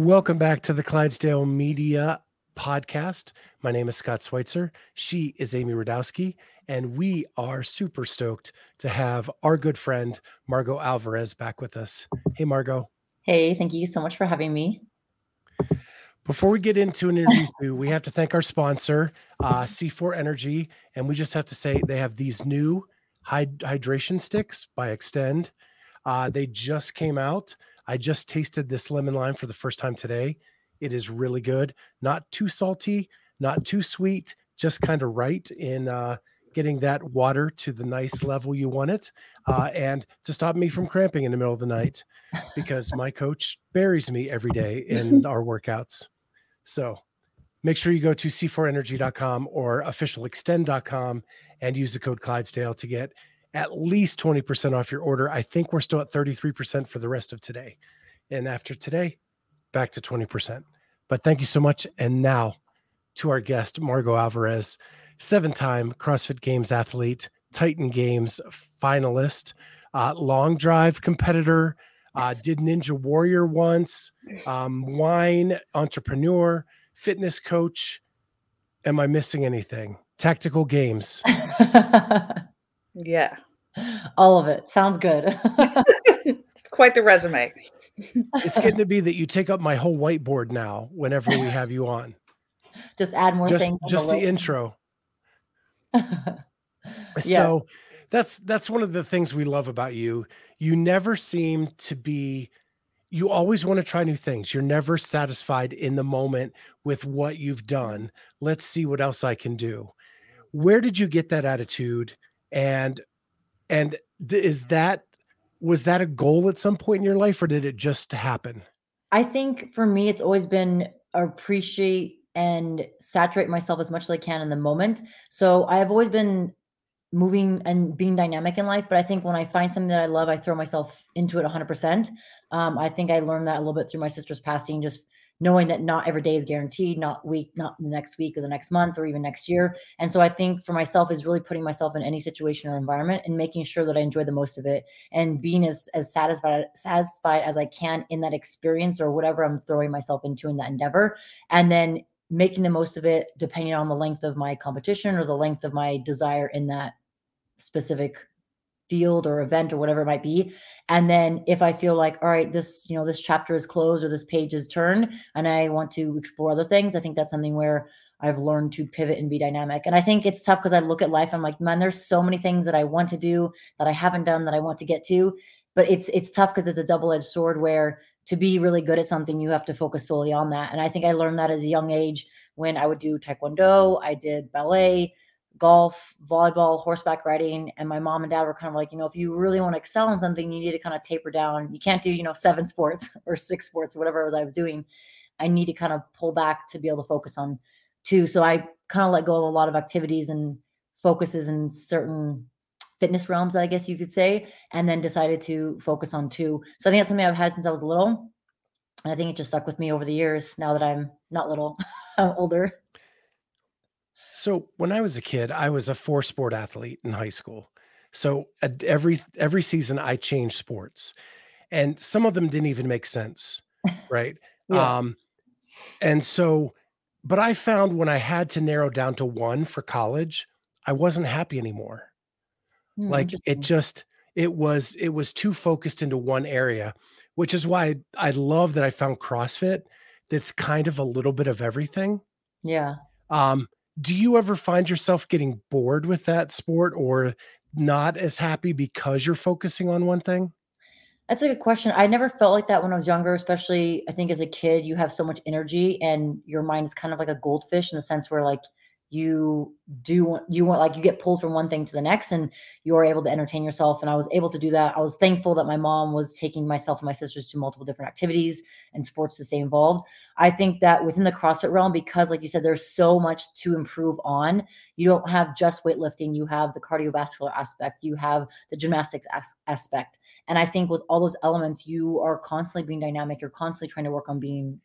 Welcome back to the Clydesdale Media Podcast. My name is Scott Schweitzer. She is Amy Radowski, and we are super stoked to have our good friend Margaux Alvarez back with us. Hey, Margaux. Hey, thank you so much for having me. Before we get into an interview, we have to thank our sponsor, uh, C4 Energy, and we just have to say they have these new hydration sticks by Xtend. Uh, they just came out. I just tasted this lemon lime for the first time today. It is really good. Not too salty, not too sweet, just kind of right in uh, getting that water to the nice level you want it. Uh, and to stop me from cramping in the middle of the night because my coach buries me every day in our workouts. So make sure you go to c4energy.com or officialextend.com and use the code Clydesdale to get at least 20% off your order. I think we're still at 33% for the rest of today. And after today, back to 20%. But thank you so much. And now to our guest, Margaux Alvarez, seven time CrossFit Games athlete, Titan Games finalist, uh, long drive competitor, uh, did Ninja Warrior once, um, wine entrepreneur, fitness coach. Am I missing anything? Tactical games. Yeah. All of it. Sounds good. it's quite the resume. it's getting to be that you take up my whole whiteboard now whenever we have you on. Just add more just, things. Just the, the intro. So that's that's one of the things we love about you. You never seem to be you always want to try new things. You're never satisfied in the moment with what you've done. Let's see what else I can do. Where did you get that attitude? And and is that was that a goal at some point in your life or did it just happen? I think for me it's always been appreciate and saturate myself as much as i can in the moment. So i've always been moving and being dynamic in life but i think when i find something that i love i throw myself into it 100% um, i think i learned that a little bit through my sister's passing just knowing that not every day is guaranteed, not week, not the next week or the next month or even next year. And so I think for myself is really putting myself in any situation or environment and making sure that I enjoy the most of it and being as as satisfied satisfied as I can in that experience or whatever I'm throwing myself into in that endeavor. And then making the most of it depending on the length of my competition or the length of my desire in that specific field or event or whatever it might be. And then if i feel like all right this you know this chapter is closed or this page is turned and i want to explore other things i think that's something where i've learned to pivot and be dynamic. And i think it's tough because i look at life i'm like man there's so many things that i want to do that i haven't done that i want to get to. But it's it's tough because it's a double-edged sword where to be really good at something you have to focus solely on that. And i think i learned that as a young age when i would do taekwondo i did ballet golf, volleyball, horseback riding. And my mom and dad were kind of like, you know, if you really want to excel in something, you need to kind of taper down. You can't do, you know, seven sports or six sports, or whatever it was I was doing. I need to kind of pull back to be able to focus on two. So I kind of let go of a lot of activities and focuses in certain fitness realms, I guess you could say, and then decided to focus on two. So I think that's something I've had since I was little. And I think it just stuck with me over the years now that I'm not little, I'm older. So when I was a kid, I was a four sport athlete in high school. So every every season I changed sports. And some of them didn't even make sense, right? yeah. Um and so but I found when I had to narrow down to one for college, I wasn't happy anymore. Mm, like it just it was it was too focused into one area, which is why I, I love that I found CrossFit that's kind of a little bit of everything. Yeah. Um do you ever find yourself getting bored with that sport or not as happy because you're focusing on one thing? That's a good question. I never felt like that when I was younger, especially I think as a kid, you have so much energy and your mind is kind of like a goldfish in the sense where like you do want you want like you get pulled from one thing to the next and you're able to entertain yourself and i was able to do that i was thankful that my mom was taking myself and my sisters to multiple different activities and sports to stay involved i think that within the crossfit realm because like you said there's so much to improve on you don't have just weightlifting you have the cardiovascular aspect you have the gymnastics as- aspect and I think with all those elements, you are constantly being dynamic. You're constantly trying to work on being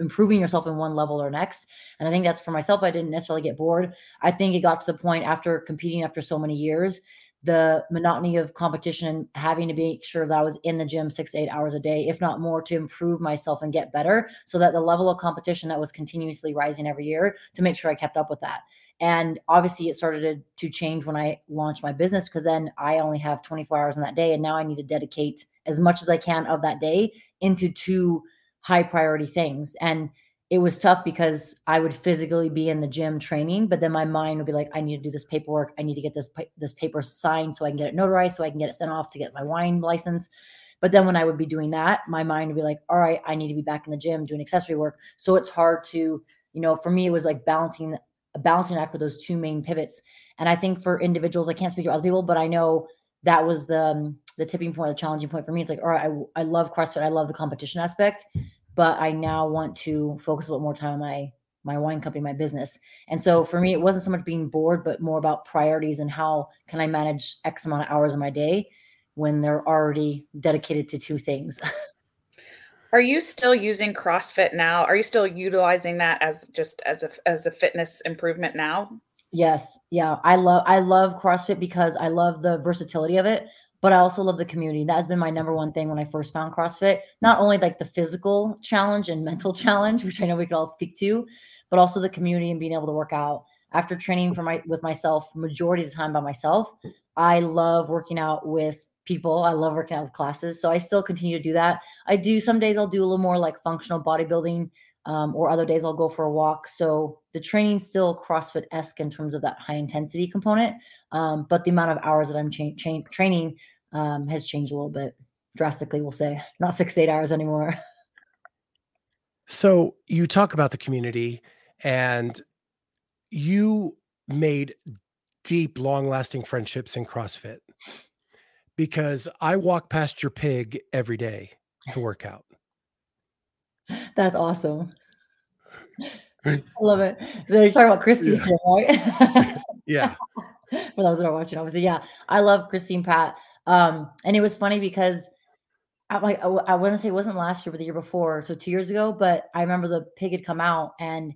improving yourself in one level or next. And I think that's for myself. I didn't necessarily get bored. I think it got to the point after competing after so many years, the monotony of competition, having to make sure that I was in the gym six to eight hours a day, if not more, to improve myself and get better, so that the level of competition that was continuously rising every year to make sure I kept up with that. And obviously, it started to change when I launched my business because then I only have 24 hours in that day. And now I need to dedicate as much as I can of that day into two high priority things. And it was tough because I would physically be in the gym training, but then my mind would be like, I need to do this paperwork. I need to get this this paper signed so I can get it notarized, so I can get it sent off to get my wine license. But then when I would be doing that, my mind would be like, all right, I need to be back in the gym doing accessory work. So it's hard to, you know, for me, it was like balancing a balancing act with those two main pivots. And I think for individuals, I can't speak for other people, but I know that was the um, the tipping point, the challenging point for me. It's like, all right, I, I love CrossFit, I love the competition aspect, but I now want to focus a little more time on my my wine company, my business. And so for me, it wasn't so much being bored, but more about priorities and how can I manage X amount of hours in my day when they're already dedicated to two things. Are you still using CrossFit now? Are you still utilizing that as just as a as a fitness improvement now? Yes. Yeah. I love I love CrossFit because I love the versatility of it, but I also love the community. That has been my number one thing when I first found CrossFit. Not only like the physical challenge and mental challenge, which I know we could all speak to, but also the community and being able to work out. After training for my with myself majority of the time by myself, I love working out with people. I love working out with classes. So I still continue to do that. I do some days I'll do a little more like functional bodybuilding, um, or other days I'll go for a walk. So the training's still CrossFit esque in terms of that high intensity component. Um, but the amount of hours that I'm cha- cha- training um, has changed a little bit drastically, we'll say. Not six to eight hours anymore. So you talk about the community and you made deep, long lasting friendships in CrossFit because I walk past your pig every day to work out. That's awesome. I love it. So you're talking about Christy's yeah. gym, right? yeah. For those that are watching, obviously, yeah, I love Christine Pat. Um, and it was funny because I like I, I want to say it wasn't last year, but the year before, so two years ago. But I remember the pig had come out, and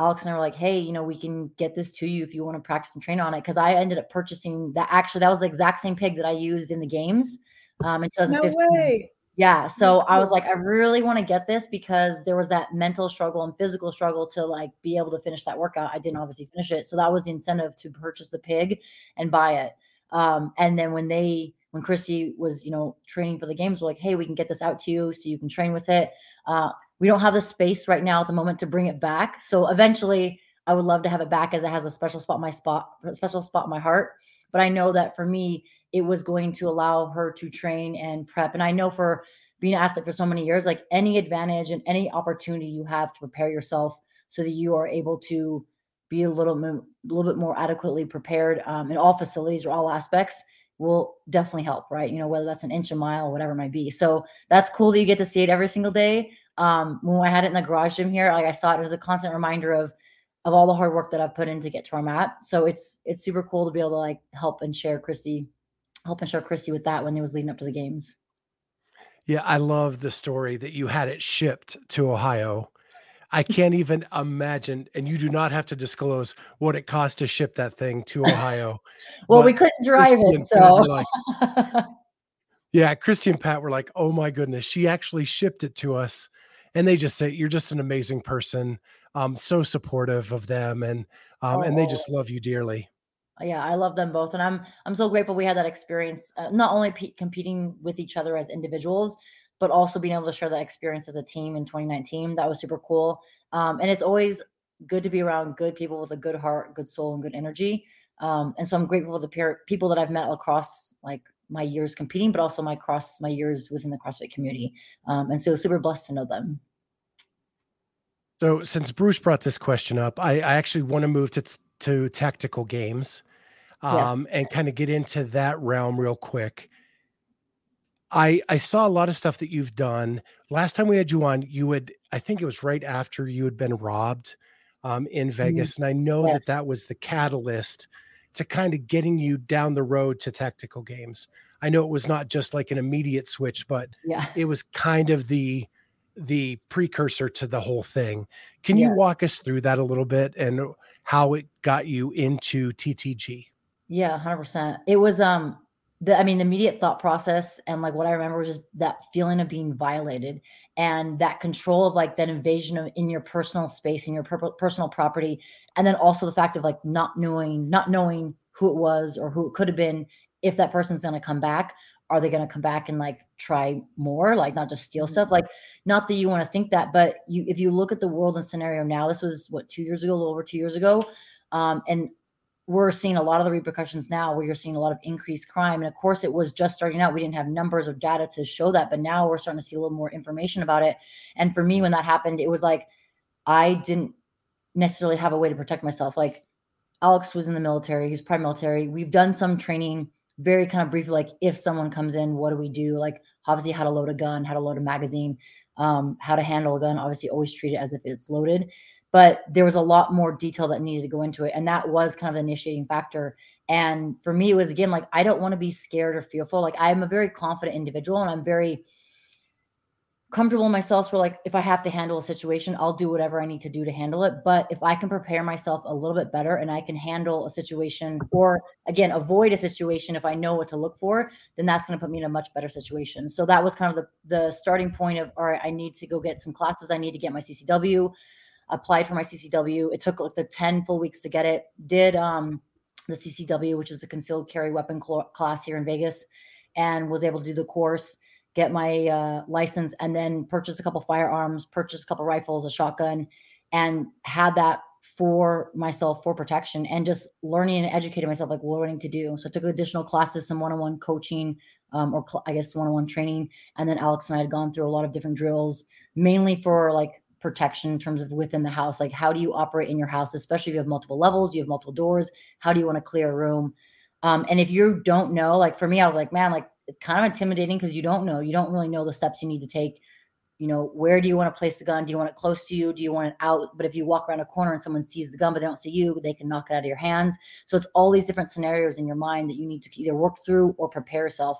Alex and I were like, hey, you know, we can get this to you if you want to practice and train on it. Cause I ended up purchasing that. Actually, that was the exact same pig that I used in the games um, in 2015. No way. Yeah. So I was like, I really want to get this because there was that mental struggle and physical struggle to like be able to finish that workout. I didn't obviously finish it. So that was the incentive to purchase the pig and buy it. Um, and then when they, when Christy was, you know, training for the games, we're like, hey, we can get this out to you so you can train with it. Uh, we don't have the space right now at the moment to bring it back. So eventually I would love to have it back as it has a special spot in my spot, a special spot in my heart. But I know that for me, it was going to allow her to train and prep. And I know for being an athlete for so many years, like any advantage and any opportunity you have to prepare yourself so that you are able to be a little, a little bit more adequately prepared um, in all facilities or all aspects will definitely help, right? You know, whether that's an inch a mile whatever it might be. So that's cool that you get to see it every single day um, when I had it in the garage gym here, like I saw it, it was a constant reminder of of all the hard work that I've put in to get to where I'm at. So it's it's super cool to be able to like help and share Christy, help and share Christy with that when it was leading up to the games. Yeah, I love the story that you had it shipped to Ohio. I can't even imagine, and you do not have to disclose what it cost to ship that thing to Ohio. well, we couldn't drive it, so like, yeah, Christy and Pat were like, "Oh my goodness, she actually shipped it to us." and they just say you're just an amazing person um so supportive of them and um oh. and they just love you dearly yeah i love them both and i'm i'm so grateful we had that experience uh, not only p- competing with each other as individuals but also being able to share that experience as a team in 2019 that was super cool um, and it's always good to be around good people with a good heart good soul and good energy um, and so i'm grateful the peer, people that i've met across like my years competing, but also my cross my years within the CrossFit community. Um, and so super blessed to know them. So since Bruce brought this question up, I, I actually want to move to to tactical games, um, yes. and kind of get into that realm real quick. I I saw a lot of stuff that you've done. Last time we had you on, you would I think it was right after you had been robbed um, in mm-hmm. Vegas, mm-hmm. and I know yes. that that was the catalyst to kind of getting you down the road to tactical games. I know it was not just like an immediate switch, but yeah. it was kind of the the precursor to the whole thing. Can yeah. you walk us through that a little bit and how it got you into TTG? Yeah, 100%. It was um the I mean the immediate thought process and like what I remember was just that feeling of being violated and that control of like that invasion of in your personal space in your per- personal property and then also the fact of like not knowing not knowing who it was or who it could have been if that person's going to come back are they going to come back and like try more like not just steal mm-hmm. stuff like not that you want to think that but you if you look at the world and scenario now this was what two years ago a little over two years ago um, and we're seeing a lot of the repercussions now where you're seeing a lot of increased crime. And of course, it was just starting out. We didn't have numbers or data to show that, but now we're starting to see a little more information about it. And for me, when that happened, it was like I didn't necessarily have a way to protect myself. Like Alex was in the military, he's prime military. We've done some training very kind of briefly, like if someone comes in, what do we do? Like obviously how to load a gun, how to load a magazine, um, how to handle a gun, obviously always treat it as if it's loaded but there was a lot more detail that needed to go into it and that was kind of the initiating factor. And for me it was again like i don't want to be scared or fearful. Like i'm a very confident individual and i'm very comfortable in myself so like if i have to handle a situation i'll do whatever i need to do to handle it. But if i can prepare myself a little bit better and i can handle a situation or again avoid a situation if i know what to look for then that's going to put me in a much better situation. So that was kind of the the starting point of all right i need to go get some classes. I need to get my ccw applied for my CCW. It took like the 10 full weeks to get it. Did um, the CCW, which is the concealed carry weapon cl- class here in Vegas, and was able to do the course, get my uh, license, and then purchase a couple firearms, purchase a couple rifles, a shotgun, and had that for myself for protection and just learning and educating myself like what I need to do. So I took additional classes, some one-on-one coaching, um, or cl- I guess one-on-one training, and then Alex and I had gone through a lot of different drills, mainly for like protection in terms of within the house? Like how do you operate in your house especially if you have multiple levels you have multiple doors? How do you want to clear a room? Um, and if you don't know like for me i was like man like it's kind of intimidating because you don't know. You don't really know the steps you need to take. You know where do you want to place the gun? Do you want it close to you? Do you want it out? But if you walk around a corner and someone sees the gun but they don't see you they can knock it out of your hands. So it's all these different scenarios in your mind that you need to either work through or prepare yourself.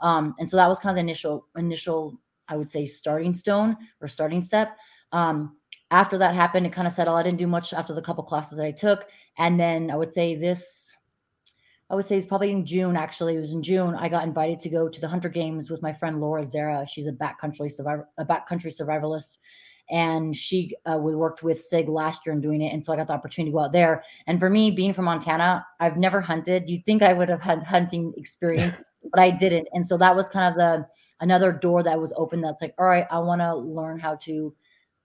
Um, and so that was kind of the initial initial i would say starting stone or starting step um, after that happened, it kind of settled. I didn't do much after the couple classes that I took. And then I would say this, I would say it's probably in June, actually. It was in June. I got invited to go to the Hunter Games with my friend Laura Zerra. She's a backcountry survivor, a backcountry survivalist. And she, uh, we worked with SIG last year in doing it. And so I got the opportunity to go out there. And for me, being from Montana, I've never hunted. You'd think I would have had hunting experience, but I didn't. And so that was kind of the, another door that was open that's like, all right, I want to learn how to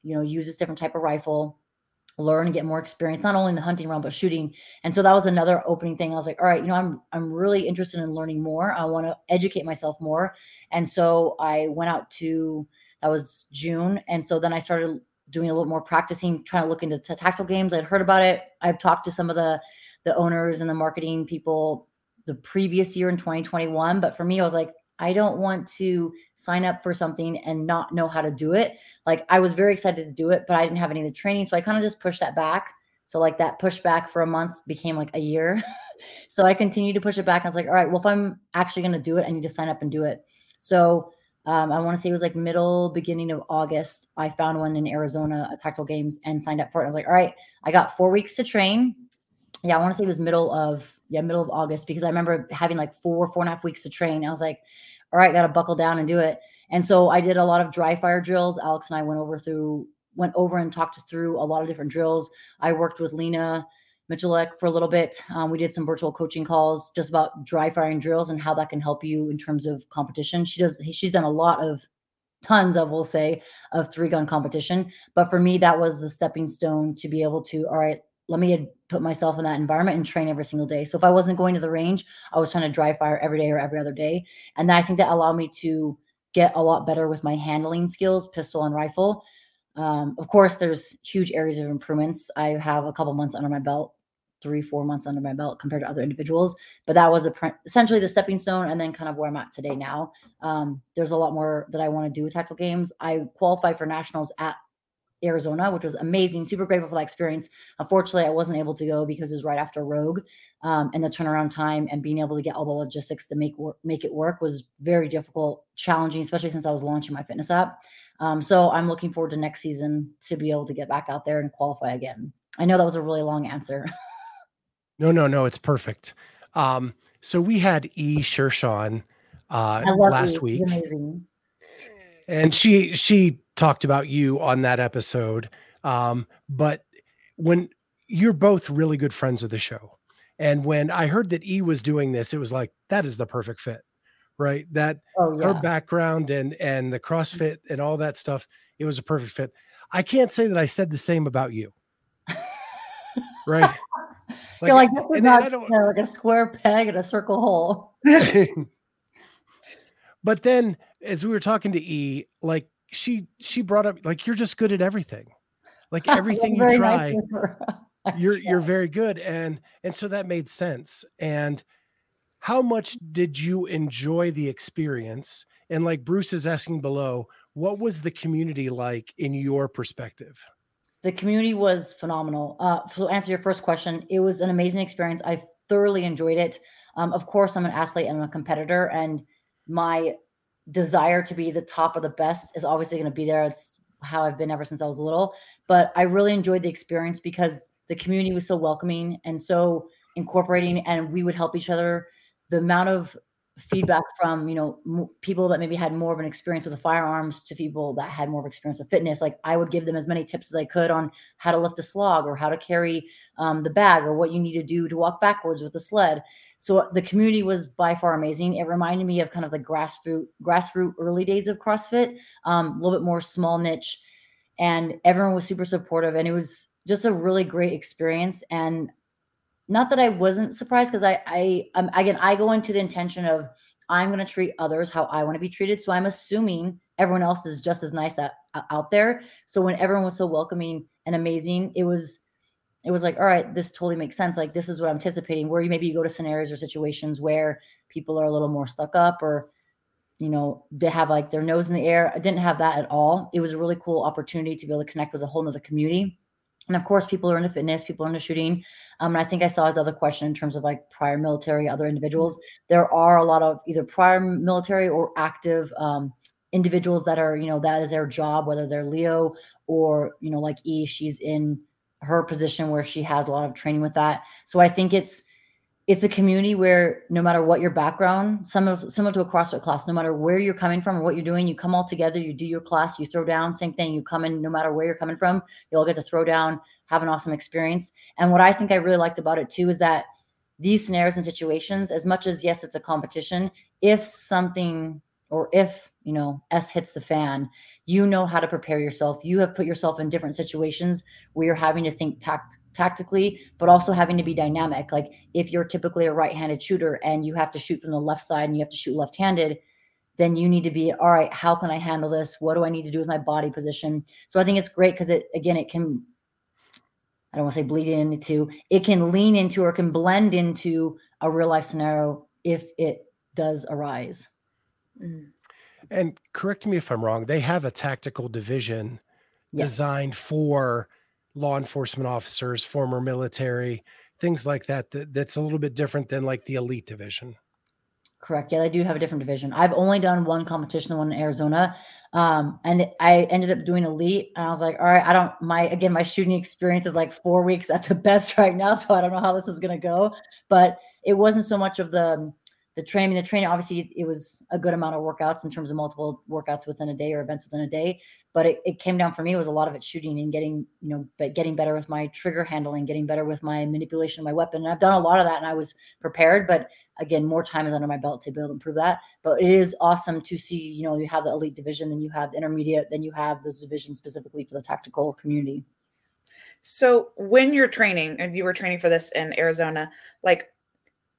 you know, use this different type of rifle, learn and get more experience, not only in the hunting realm, but shooting. And so that was another opening thing. I was like, all right, you know, I'm I'm really interested in learning more. I want to educate myself more. And so I went out to that was June. And so then I started doing a little more practicing, trying to look into t- tactical games. I'd heard about it. I've talked to some of the the owners and the marketing people the previous year in 2021. But for me, I was like, I don't want to sign up for something and not know how to do it. Like I was very excited to do it, but I didn't have any of the training. So I kind of just pushed that back. So like that pushback for a month became like a year. so I continued to push it back. I was like, all right, well, if I'm actually going to do it, I need to sign up and do it. So um, I want to say it was like middle, beginning of August. I found one in Arizona at Tactical Games and signed up for it. I was like, all right, I got four weeks to train. Yeah, I want to say it was middle of yeah, middle of August because I remember having like four, four and a half weeks to train. I was like, all right, got to buckle down and do it. And so I did a lot of dry fire drills. Alex and I went over through, went over and talked through a lot of different drills. I worked with Lena Miculek for a little bit. Um, we did some virtual coaching calls just about dry firing drills and how that can help you in terms of competition. She does, she's done a lot of tons of, we'll say, of three gun competition. But for me, that was the stepping stone to be able to, all right, let me put myself in that environment and train every single day. So if I wasn't going to the range, I was trying to dry fire every day or every other day. And I think that allowed me to get a lot better with my handling skills, pistol and rifle. Um, of course, there's huge areas of improvements. I have a couple months under my belt, three, four months under my belt compared to other individuals. But that was a essentially the stepping stone, and then kind of where I'm at today. Now, um, there's a lot more that I want to do with tactical games. I qualified for nationals at Arizona, which was amazing. Super grateful for that experience. Unfortunately, I wasn't able to go because it was right after Rogue, um, and the turnaround time and being able to get all the logistics to make work, make it work was very difficult, challenging, especially since I was launching my fitness app. Um, so I'm looking forward to next season to be able to get back out there and qualify again. I know that was a really long answer. no, no, no, it's perfect. Um, so we had E. Shershawn uh, last e. week. Amazing. And she she talked about you on that episode. Um, but when you're both really good friends of the show, and when I heard that E was doing this, it was like that is the perfect fit, right? That oh, yeah. her background and and the CrossFit and all that stuff, it was a perfect fit. I can't say that I said the same about you, right? Like, You're like, this is not you know, like a square peg in a circle hole. but then, as we were talking to E, like she she brought up like you're just good at everything. Like everything you try nice you're you're very good. And and so that made sense. And how much did you enjoy the experience? And like bruce is asking below what was the community like in your perspective? The community was phenomenal. Uh to answer your first question it was an amazing experience. I thoroughly enjoyed it. Um, of course i'm an athlete and i'm a competitor and my desire to be the top of the best is obviously going to be there. It's how I've been ever since I was little. But I really enjoyed the experience because the community was so welcoming and so incorporating, and we would help each other. The amount of feedback from you know m- people that maybe had more of an experience with the firearms to people that had more of experience with fitness like i would give them as many tips as i could on how to lift a slog or how to carry um, the bag or what you need to do to walk backwards with the sled. So the community was by far amazing. It reminded me of kind of the grassroots grassroots early days of crossfit um, a little bit more small niche and everyone was super supportive and it was just a really great experience and not that I wasn't surprised because I I um, again I go into the intention of I'm going to treat others how I want to be treated. So I'm assuming everyone else is just as nice at, out there. So when everyone was so welcoming and amazing, it was it was like, all right, this totally makes sense. Like this is what I'm anticipating. Where you maybe you go to scenarios or situations where people are a little more stuck up or you know they have like their nose in the air. I didn't have that at all. It was a really cool opportunity to be able to connect with a whole nother community and of course, people are into fitness, people are into shooting. Um, and I think I saw his other question in terms of like prior military, other individuals. There are a lot of either prior military or active um, individuals that are, you know, that is their job, whether they're Leo or, you know, like E, she's in her position where she has a lot of training with that. So I think it's, it's a community where no matter what your background, similar, similar to a CrossFit class, no matter where you're coming from or what you're doing, you come all together, you do your class, you throw down, same thing. You come in no matter where you're coming from, you all get to throw down, have an awesome experience. And what I think I really liked about it too is that these scenarios and situations, as much as yes, it's a competition, if something or if you know s hits the fan. You know how to prepare yourself. You have put yourself in different situations where you're having to think tact- tactically but also having to be dynamic. Like if you're typically a right-handed shooter and you have to shoot from the left side and you have to shoot left-handed then you need to be all right how can i handle this? What do i need to do with my body position? So i think it's great because it again it can i don't want to say bleed into it can lean into or can blend into a real life scenario if it does arise. Mm. And correct me if I'm wrong, they have a tactical division yes. designed for law enforcement officers, former military, things like that, that. That's a little bit different than like the elite division. Correct. Yeah, they do have a different division. I've only done one competition, the one in Arizona, um, and I ended up doing elite. And I was like, all right, I don't. My again, my shooting experience is like four weeks at the best right now, so I don't know how this is going to go. But it wasn't so much of the the training, the training, obviously it was a good amount of workouts in terms of multiple workouts within a day or events within a day. But it, it came down for me was a lot of it shooting and getting, you know, but getting better with my trigger handling, getting better with my manipulation of my weapon. And I've done a lot of that and I was prepared, but again, more time is under my belt to be able to improve that. But it is awesome to see, you know, you have the elite division, then you have the intermediate, then you have those divisions specifically for the tactical community. So when you're training and you were training for this in Arizona, like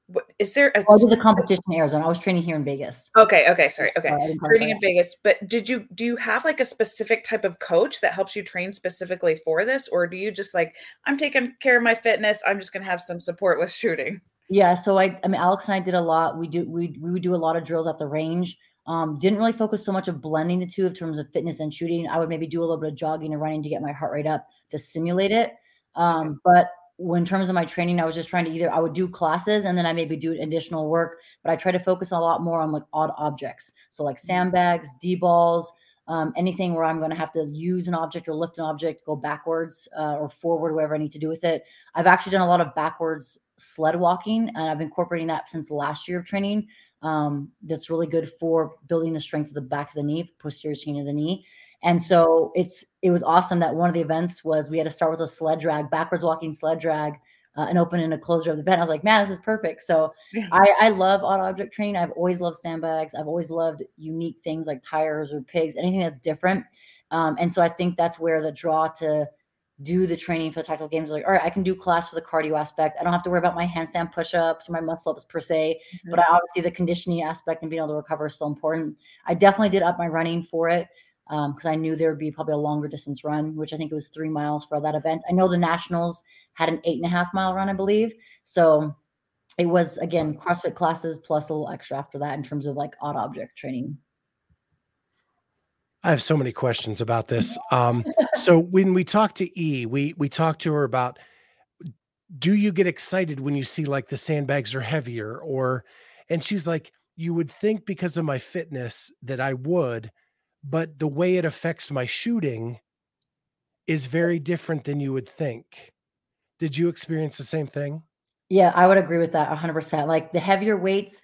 what, is there a Oh, the competition in Arizona. I was training here in Vegas. okay okay sorry okay Sorry, training in vegas but did you do you have like a specific type of coach that helps you train specifically for this or do you just like i'm taking care of my fitness i'm just going to have some support with shooting Yeah, so I I mean Alex and I did a lot. We do we we would do a lot of drills at the range. Um, didn't really focus so much of blending the two in terms of fitness and shooting. I would maybe do a little bit of jogging and running to get my heart rate up to simulate it. Um, but when in terms of my training, I was just trying to either I would do classes and then I maybe do additional work, but I try to focus a lot more on like odd objects. So like sandbags, D balls, um, anything where I'm going to have to use an object or lift an object, go backwards uh, or forward, whatever I need to do with it. I've actually done a lot of backwards sled walking and I've been incorporating that since last year of training. Um, that's really good for building the strength of the back of the knee, posterior chain of the knee. And so it's it was awesome that one of the events was we had to start with a sled drag, backwards walking sled drag, uh, and open and a closure of the event. I was like, man, this is perfect. So Yeah. I, I love odd object training. I've always loved sandbags. I've always loved unique things like tires or pigs, anything that's different. Um, and so I think that's where the draw to do the training for the tactical games is like, all right, I can do class for the cardio aspect. I don't have to worry about my handstand push-ups or my muscle ups per se, but I obviously the conditioning aspect and being able to recover is still important. I definitely did up my running for it because I knew there would be probably a longer distance run, which I think it was three miles for that event. I know the nationals had an eight and a half mile run, I believe. So it was again CrossFit classes plus a little extra after that in terms of like odd object training. I have so many questions about this. Um, so when we talked to E, we we talked to her about do you get excited when you see like the sandbags are heavier or and she's like you would think because of my fitness that I would, but the way it affects my shooting is very different than you would think. Did you experience the same thing? Yeah, I would agree with that 100%. Like the heavier weights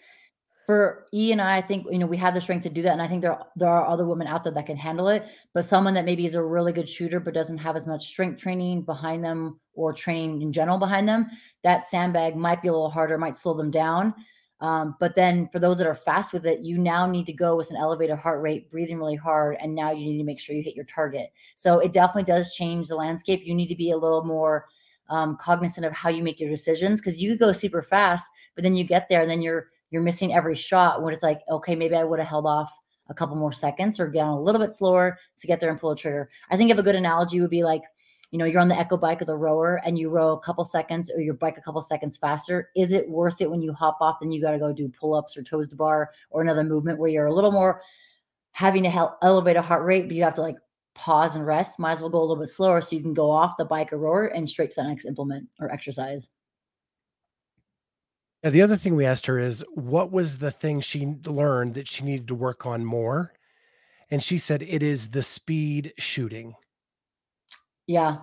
for E and I, I think you know we have the strength to do that, and I think there there are other women out there that can handle it. But someone that maybe is a really good shooter but doesn't have as much strength training behind them or training in general behind them, that sandbag might be a little harder, might slow them down. Um, but then for those that are fast with it, you now need to go with an elevated heart rate, breathing really hard, and now you need to make sure you hit your target. So it definitely does change the landscape. You need to be a little more um, cognizant of how you make your decisions because you could go super fast, but then you get there and then you're you're missing every shot when it's like, okay, maybe I would have held off a couple more seconds or gone a little bit slower to get there and pull the trigger. I think of a good analogy would be like, you know, you're on the echo bike or the rower and you row a couple seconds or your bike a couple seconds faster. Is it worth it when you hop off? Then you got to go do pull ups or toes to bar or another movement where you're a little more having to help elevate a heart rate, but you have to like pause and rest. Might as well go a little bit slower so you can go off the bike or rower and straight to the next implement or exercise. Yeah, the other thing we asked her is what was the thing she learned that she needed to work on more? And she said it is the speed shooting. Yeah,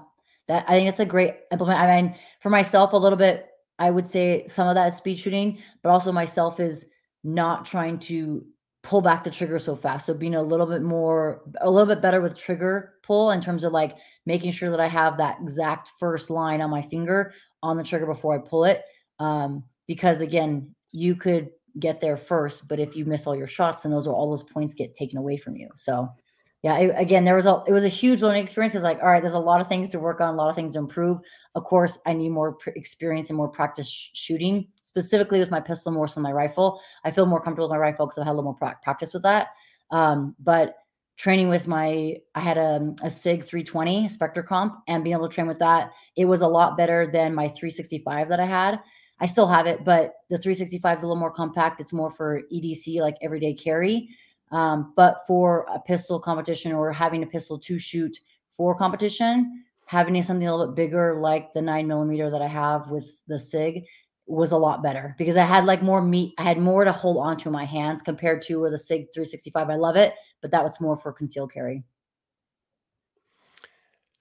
that I think it's a great implement. I mean, for myself, a little bit, I would say some of that is speed shooting, but also myself is not trying to pull back the trigger so fast. So being a little bit more, a little bit better with trigger pull in terms of like making sure that I have that exact first line on my finger on the trigger before I pull it. Um, because again, you could get there first, but if you miss all your shots, then those are all those points get taken away from you. So yeah, again, there was a it was a huge learning experience. It's like, all right, there's a lot of things to work on, a lot of things to improve. Of course, I need more pr- experience and more practice sh- shooting, specifically with my pistol more so than my rifle. I feel more comfortable with my rifle because I've had a little more pra- practice with that. Um, but training with my, I had a, a Sig 320 Spectre comp, and being able to train with that, it was a lot better than my 365 that I had. I still have it, but the 365 is a little more compact. It's more for EDC, like everyday carry. Um, but for a pistol competition or having a pistol to shoot for competition, having something a little bit bigger like the nine millimeter that I have with the SIG was a lot better because I had like more meat. I had more to hold on to in my hands compared to where the SIG 365. I love it, but that was more for concealed carry.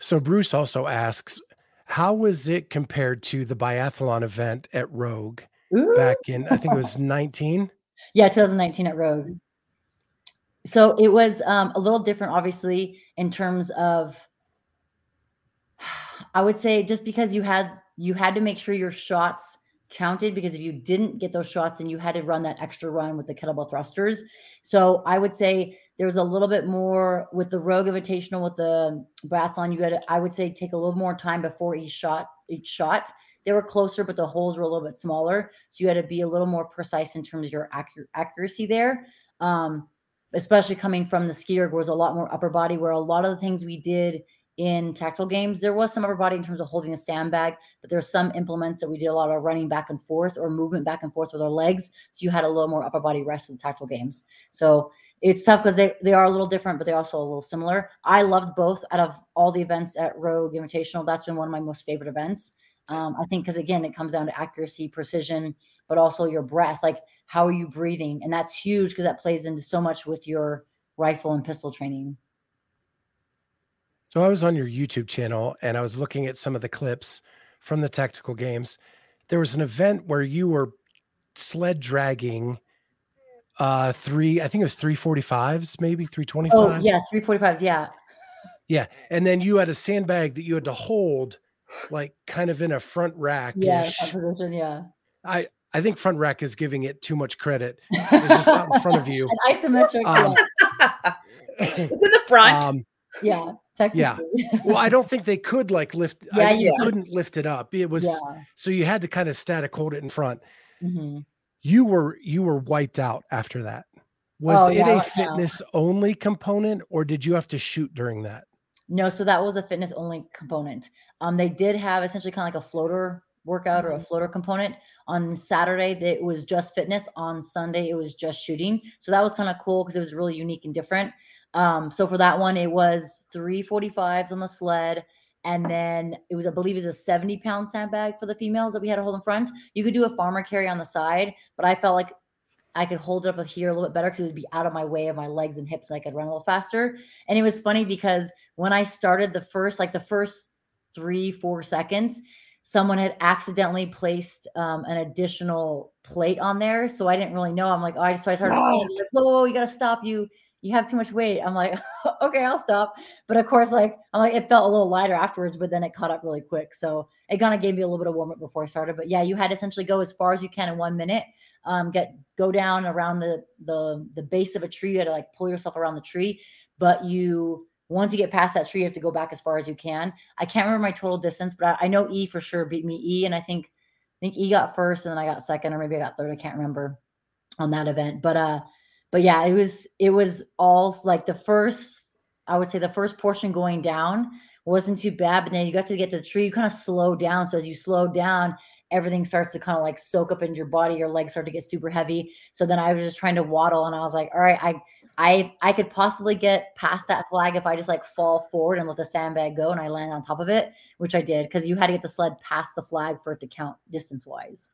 So Bruce also asks, how was it compared to the biathlon event at Rogue Ooh. back in I think it was 19? Yeah, 2019 at Rogue. So it was um, a little different, obviously, in terms of. I would say just because you had you had to make sure your shots counted because if you didn't get those shots and you had to run that extra run with the kettlebell thrusters. So I would say there was a little bit more with the Rogue Invitational with the biathlon. You had to, I would say take a little more time before each shot each shot they were closer, but the holes were a little bit smaller. So you had to be a little more precise in terms of your accuracy there. Um, especially coming from the ski erg was a lot more upper body, where a lot of the things we did in tactical games, there was some upper body in terms of holding a sandbag, but there were some implements that we did a lot of running back and forth or movement back and forth with our legs. So you had a little more upper body rest with tactical games. So it's tough because they, they are a little different, but they're also a little similar. I loved both out of all the events at Rogue Invitational. That's been one of my most favorite events. Um, I think because again, it comes down to accuracy, precision, but also your breath. Like, how are you breathing? And that's huge because that plays into so much with your rifle and pistol training. So I was on your YouTube channel and I was looking at some of the clips from the tactical games. There was an event where you were sled dragging uh three, I think it was 345s, maybe 325s. Oh, yeah, 345s. Yeah. Yeah. And then you had a sandbag that you had to hold like kind of in a front rack. Yeah. Position, yeah. I I think front rack is giving it too much credit. It's just out in front of you. An isometric. Um, it's in the front. Um, yeah. Yeah. Well, I don't think they could like lift. Yeah, I, you yeah. couldn't lift it up. It was yeah. so you had to kind of static hold it in front. Mm-hmm. You were you were wiped out after that. Was oh, it yeah, a fitness only component, or did you have to shoot during that? No, so that was a fitness only component. Um, they did have essentially kind of like a floater workout or a mm-hmm. floater component. On Saturday, it was just fitness. On Sunday, it was just shooting. So that was kind of cool because it was really unique and different. Um, so for that one, it was 345s on the sled. And then it was, I believe, it was a 70 pound sandbag for the females that we had to hold in front. You could do a farmer carry on the side, but I felt like I could hold it up here a little bit better because it would be out of my way of my legs and hips and I could run a little faster. And it was funny because when I started the first, like the first three, four seconds, someone had accidentally placed um, an additional plate on there. So I didn't really know. I'm like, oh, I just, so I started, like, whoa, whoa, whoa, you got to stop you you have too much weight. I'm like, okay, I'll stop. But of course, like I'm like, it felt a little lighter afterwards, but then it caught up really quick. So it kind of gave me a little bit of warm up before I started. But yeah, you had to essentially go as far as you can in one minute. Um, get go down around the the the base of a tree. You had to like pull yourself around the tree, but you once you get past that tree, you have to go back as far as you can. I can't remember my total distance, but I, I know E for sure beat me. E, and I think I think E got first, and then I got second, or maybe I got third. I can't remember on that event, but uh but yeah, it was it was all like the first, I would say the first portion going down wasn't too bad, but then you got to get to the tree, you kind of slow down. So as you slow down, everything starts to kind of like soak up in your body, your legs start to get super heavy. So then I was just trying to waddle and I was like, all right, I I I could possibly get past that flag if I just like fall forward and let the sandbag go and I land on top of it, which I did because you had to get the sled past the flag for it to count distance wise.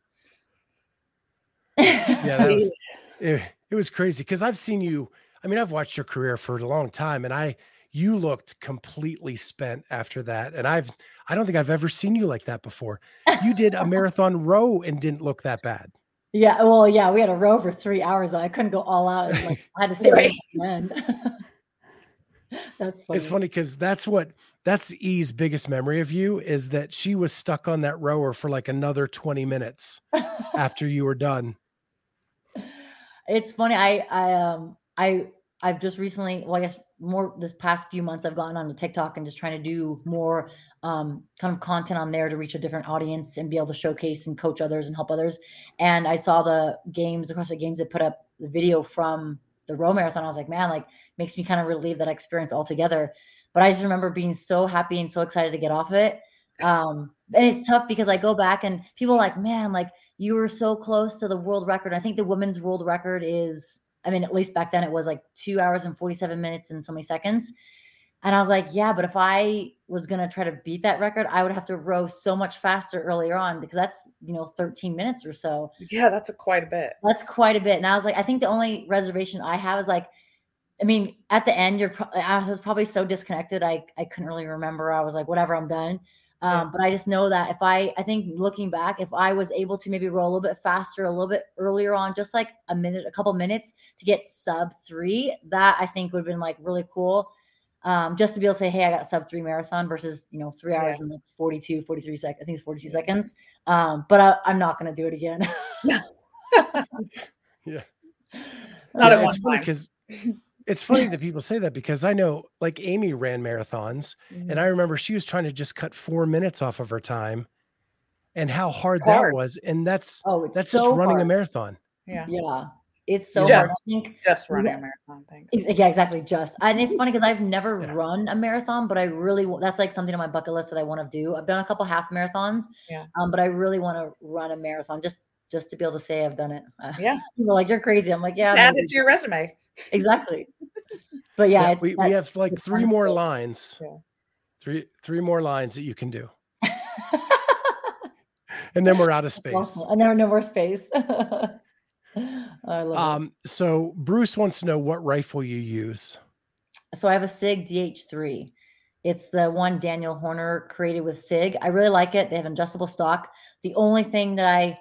yeah, that was it, it was crazy because I've seen you. I mean, I've watched your career for a long time, and I you looked completely spent after that. And I've I don't think I've ever seen you like that before. You did a marathon row and didn't look that bad. Yeah, well, yeah, we had a row for three hours. I couldn't go all out. Like, I had to stay right. end. that's funny. It's funny because that's what that's E's biggest memory of you is that she was stuck on that rower for like another 20 minutes after you were done it's funny. I I um I I've just recently, well, I guess more this past few months, I've gotten onto TikTok and just trying to do more um, kind of content on there to reach a different audience and be able to showcase and coach others and help others. And I saw the games, across the Games that put up the video from the row marathon. I was like, man, like makes me kind of relieve that experience altogether. But I just remember being so happy and so excited to get off of it. Um, and it's tough because I go back and people are like, man, like you were so close to the world record. I think the women's world record is, I mean, at least back then it was like two hours and 47 minutes and so many seconds. And I was like, yeah, but if I was going to try to beat that record, I would have to row so much faster earlier on because that's, you know, 13 minutes or so. Yeah, that's a quite a bit. That's quite a bit. And I was like, I think the only reservation I have is like, I mean, at the end, you're, pro- I was probably so disconnected. I, I couldn't really remember. I was like, whatever, I'm done. Um, but I just know that if I, I think looking back, if I was able to maybe roll a little bit faster, a little bit earlier on, just like a minute, a couple minutes to get sub three, that I think would have been like really cool. Um, just to be able to say, hey, I got sub three marathon versus, you know, three hours yeah. and like 42, 43 seconds. I think it's 42 seconds. Um, but I, am not going to do it again. yeah. Not yeah, at one time. Because it's funny that people say that because I know like Amy ran marathons mm-hmm. and I remember she was trying to just cut four minutes off of her time and how hard, Hard. that was. And that's Oh, it's that's so just running a marathon. Yeah. Yeah, it's so hard. I Just- think Just running Yeah. a marathon thing. Yeah, exactly. Just and it's funny because I've never Yeah. run a marathon, but I really that's like something on my bucket list that I want to do. I've done a couple half marathons, Yeah. um, but I really want to run a marathon just just to be able to say I've done it. Uh, Yeah. people are like you're crazy. I'm like, yeah, Add it to your resume. Exactly. But yeah, Yeah, it's, we, we have like three more lines. Yeah. Three three more lines that you can do. And then we're out of space. Awesome. I never no more space. I love it. Um, so Bruce wants to know what rifle you use. So I have a SIG DH3. It's the one Daniel Horner created with SIG. I really like it. They have adjustable stock. The only thing that I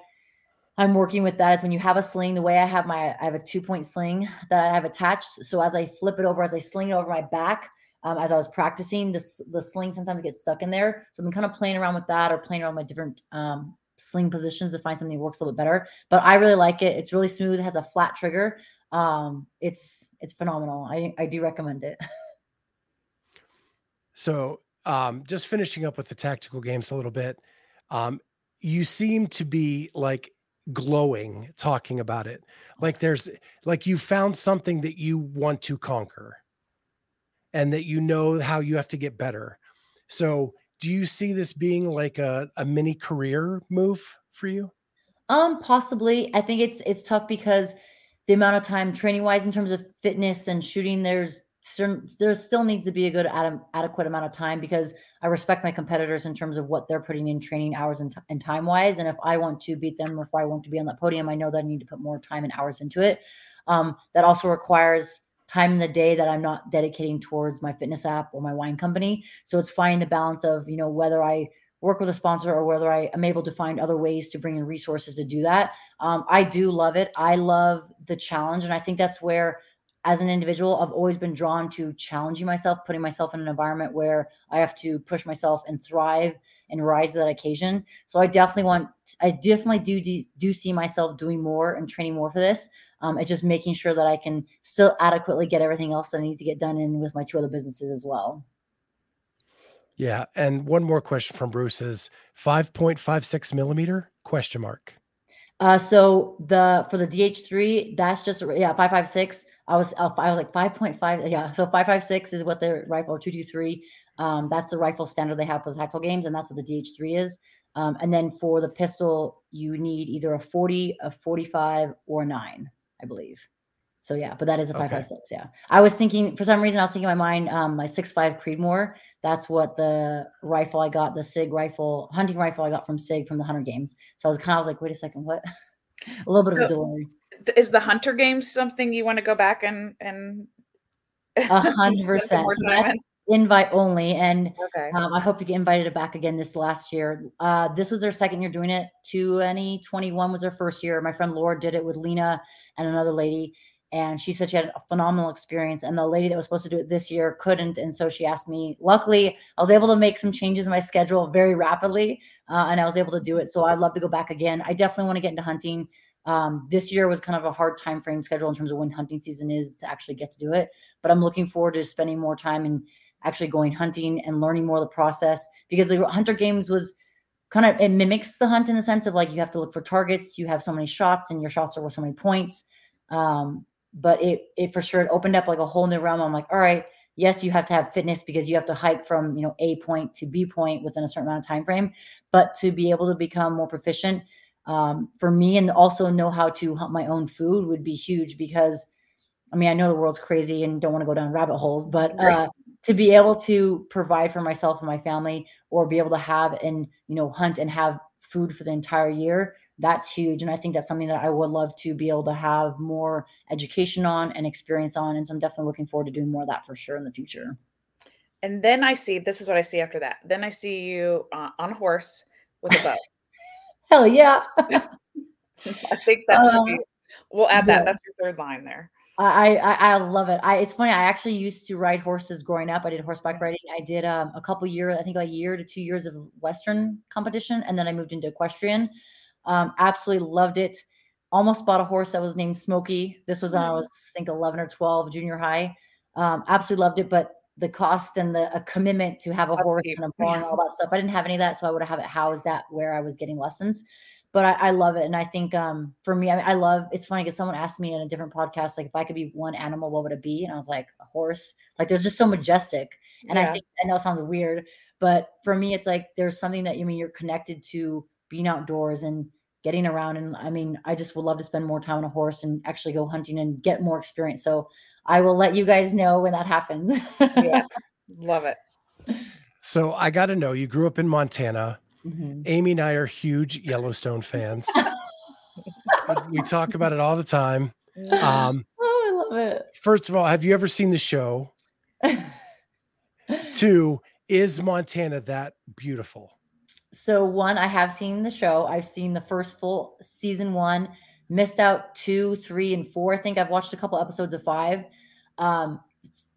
I'm working with that is when you have a sling, the way I have my I have a two point sling that I have attached. So as I flip it over, as I sling it over my back, um, as I was practicing, this the sling sometimes gets stuck in there. So I'm kind of playing around with that or playing around with my different um, sling positions to find something that works a little bit better. But I really like it. It's really smooth. Has a flat trigger. Um, it's it's phenomenal. I I do recommend it. So um, just finishing up with the tactical games a little bit. Um, you seem to be like glowing talking about it. Like there's like you found something that you want to conquer and that you know how you have to get better. So do you see this being like a, a mini career move for you? Um, possibly. I think it's it's tough because the amount of time training wise in terms of fitness and shooting, there's there still needs to be a good ad- adequate amount of time because I respect my competitors in terms of what they're putting in training hours and, t- and time wise. And if I want to beat them or if I want to be on that podium, I know that I need to put more time and hours into it. Um, that also requires time in the day that I'm not dedicating towards my fitness app or my wine company. So it's finding the balance of, you know, whether I work with a sponsor or whether I am able to find other ways to bring in resources to do that. Um, I do love it. I love the challenge. And I think that's where, as an individual, I've always been drawn to challenging myself, putting myself in an environment where I have to push myself and thrive and rise to that occasion. So I definitely want, I definitely do do, see myself doing more and training more for this. Um, it's just making sure that I can still adequately get everything else that I need to get done in with my two other businesses as well. Yeah. And one more question from Bruce is 5.56 millimeter question mark. Uh, so the for the DH3, that's just yeah, five five six. I was uh, I was like five point five. Yeah, so five five six is what the rifle two two three. Um, that's the rifle standard they have for the tactical games, and that's what the DH3 is. Um, and then for the pistol, you need either a 40, a 45, or a nine, I believe. So yeah, but that is a Okay. five five six. Yeah, I was thinking for some reason I was thinking in my mind um, my six five Creedmoor. That's what the rifle I got, the Sig rifle, hunting rifle I got from Sig from the Hunter Games. So I was kind of like, wait a second, what? a little bit of a So- delay. Is the Hunter Games something you want to go back and and A hundred percent. So that's invite only, and? Okay. um, I hope to get invited back again this last year. Uh, this was their second year doing it. 2021 was their first year. My friend Laura did it with Lena and another lady, and she said she had a phenomenal experience. And the lady that was supposed to do it this year couldn't, and so she asked me. Luckily, I was able to make some changes in my schedule very rapidly, uh, and I was able to do it. So I'd love to go back again. I definitely want to get into hunting. Um, this year was kind of a hard time frame schedule in terms of when hunting season is to actually get to do it. But I'm looking forward to spending more time and actually going hunting and learning more of the process because the hunter games was kind of it mimics the hunt in the sense of like you have to look for targets you have so many shots and your shots are worth so many points um, but it it for sure it opened up like a whole new realm i'm like all right yes you have to have fitness because you have to hike from you know a point to b point within a certain amount of time frame but to be able to become more proficient um, for me and also know how to hunt my own food would be huge because i mean i know the world's crazy and don't want to go down rabbit holes but Right. uh, to be able to provide for myself and my family or be able to have and you know hunt and have food for the entire year that's huge and i think that's something that i would love to be able to have more education on and experience on and so i'm definitely looking forward to doing more of that for sure in the future And then I see this is what I see after that. Then I see you uh, on a horse with a bow. hell yeah I think that should be. Um, We'll add yeah. that. That's your third line there. I, I I love it. I it's funny. I actually used to ride horses growing up. I did horseback riding. I did um, a couple years, I think a year to two years of Western competition, and then I moved into equestrian. Um, absolutely loved it. Almost bought a horse that was named Smokey. This was when I Mhm. was I think eleven or twelve, junior high. Um, absolutely loved it, but the cost and the a commitment to have a horse and a barn and all that stuff. I didn't have any of that, so I would have it housed at where I was getting lessons. But I, I love it, and I think um, for me, I, mean, I love. It's funny because someone asked me in a different podcast, like if I could be one animal, what would it be? And I was like, a horse. Like there's just so majestic, and I think I know it sounds weird, but for me, it's like there's something that you mean you're connected to being outdoors and getting around. And I mean, I just would love to spend more time on a horse and actually go hunting and get more experience. So I will let you guys know when that happens. Yes. Love it. So I got to know you grew up in Montana. Mhm. Amy and I are huge Yellowstone fans. we talk about it all the time. Um, oh, I love it. first of all, have you ever seen the show? it. Two, is Montana that beautiful? So one, I have seen the show. I've seen the first full season one. Missed out two, three, and four. I think I've watched a couple episodes of five. Um,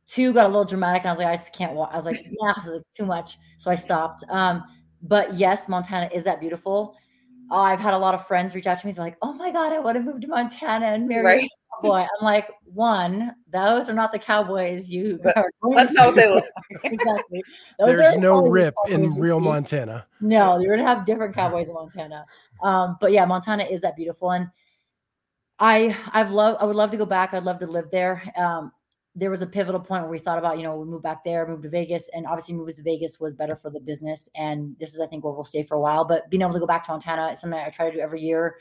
two got a little dramatic, and I was like, I just can't watch. I was like, yeah, was like, too much. So I stopped. Um, but yes, Montana is that beautiful. Uh, I've had a lot of friends reach out to me. They're like, "Oh my god, I want to move to Montana and marry Right. A cowboy." I'm like, one, those are not the cowboys you But are going That's to not what they look exactly. Those There's are no rip in real see. Montana. No, you're gonna have different cowboys in Montana. Um, but yeah, Montana is that beautiful, and I I've loved I would love to go back. I'd love to live there. Um, there was a pivotal point where we thought about you know we move back there, move to Vegas, and obviously move to Vegas was better for the business, and this is I think where we'll stay for a while. But being able to go back to Montana is something I try to do every year,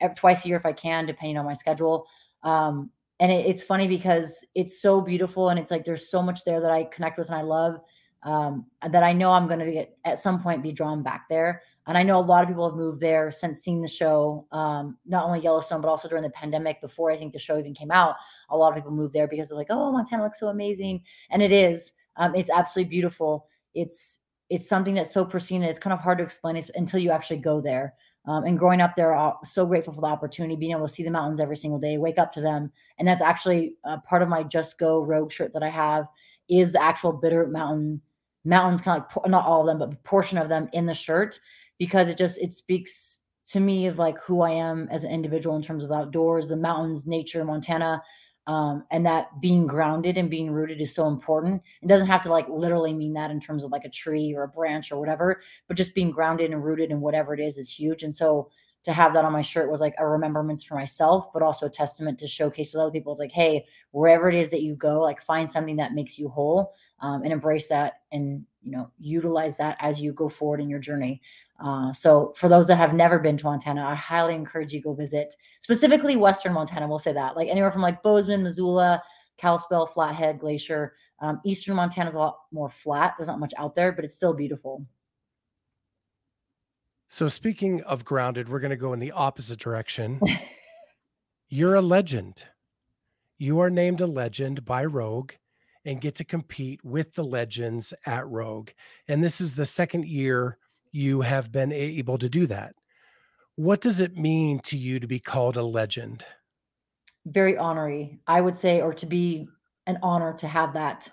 every, twice a year if I can, depending on my schedule. Um, and it, it's funny because it's so beautiful, and it's like there's so much there that I connect with and I love um, that I know I'm going to get at some point be drawn back there. And I know a lot of people have moved there since seeing the show, um, not only Yellowstone, but also during the pandemic before I think the show even came out. A lot of people moved there because they're like, oh, Montana looks so amazing. And it is. Um, it's absolutely beautiful. It's it's something that's so pristine that it's kind of hard to explain until you actually go there. Um, and growing up there, I'm so grateful for the opportunity, being able to see the mountains every single day, wake up to them. And that's actually uh, part of my Just Go Rogue shirt that I have is the actual Bitter Mountain mountains, kind of like not all of them, but a portion of them in the shirt because it just it speaks to me of like who I am as an individual in terms of outdoors, the mountains, nature, Montana, um, and that being grounded and being rooted is so important. It doesn't have to like literally mean that in terms of like a tree or a branch or whatever, but just being grounded and rooted in whatever it is is huge. And so to have that on my shirt was like a remembrance for myself, but also a testament to showcase with other people. It's like, hey, wherever it is that you go, like find something that makes you whole um, and embrace that and you know utilize that as you go forward in your journey. Uh, so for those that have never been to Montana, I highly encourage you go visit specifically Western Montana. We'll say that like anywhere from like Bozeman, Missoula, Kalispell, Flathead, Glacier. Um, Eastern Montana is a lot more flat. There's not much out there, but it's still beautiful. So speaking of grounded, we're going to go in the opposite direction. You're a legend. You are named a legend by Rogue and get to compete with the legends at Rogue. And this is the second year you have been able to do that. What does it mean to you to be called a legend? very honorary, I would say, or to be an honor to have that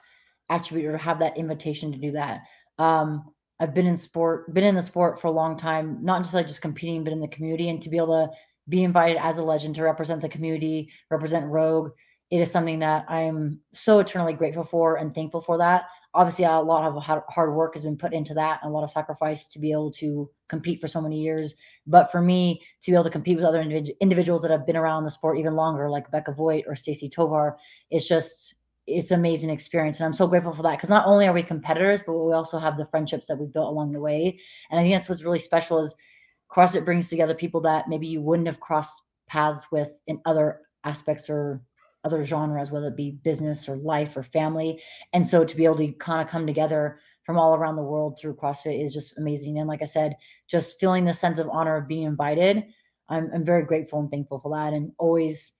attribute or have that invitation to do that. Um, I've been in sport, been in the sport for a long time, not just like just competing, but in the community, and to be able to be invited as a legend to represent the community, represent Rogue, it is something that I'm so eternally grateful for and thankful for that. Obviously, a lot of hard work has been put into that and a lot of sacrifice to be able to compete for so many years. But for me, to be able to compete with other individ- individuals that have been around the sport even longer, like Becca Voigt or Stacie Tovar, it's just it's an amazing experience. And I'm so grateful for that because not only are we competitors, but we also have the friendships that we've built along the way. And I think that's what's really special is CrossFit brings together people that maybe you wouldn't have crossed paths with in other aspects or other genres, whether it be business or life or family. And so to be able to kind of come together from all around the world through CrossFit is just amazing. And like I said, just feeling the sense of honor of being invited, I'm, I'm very grateful and thankful for that. And always,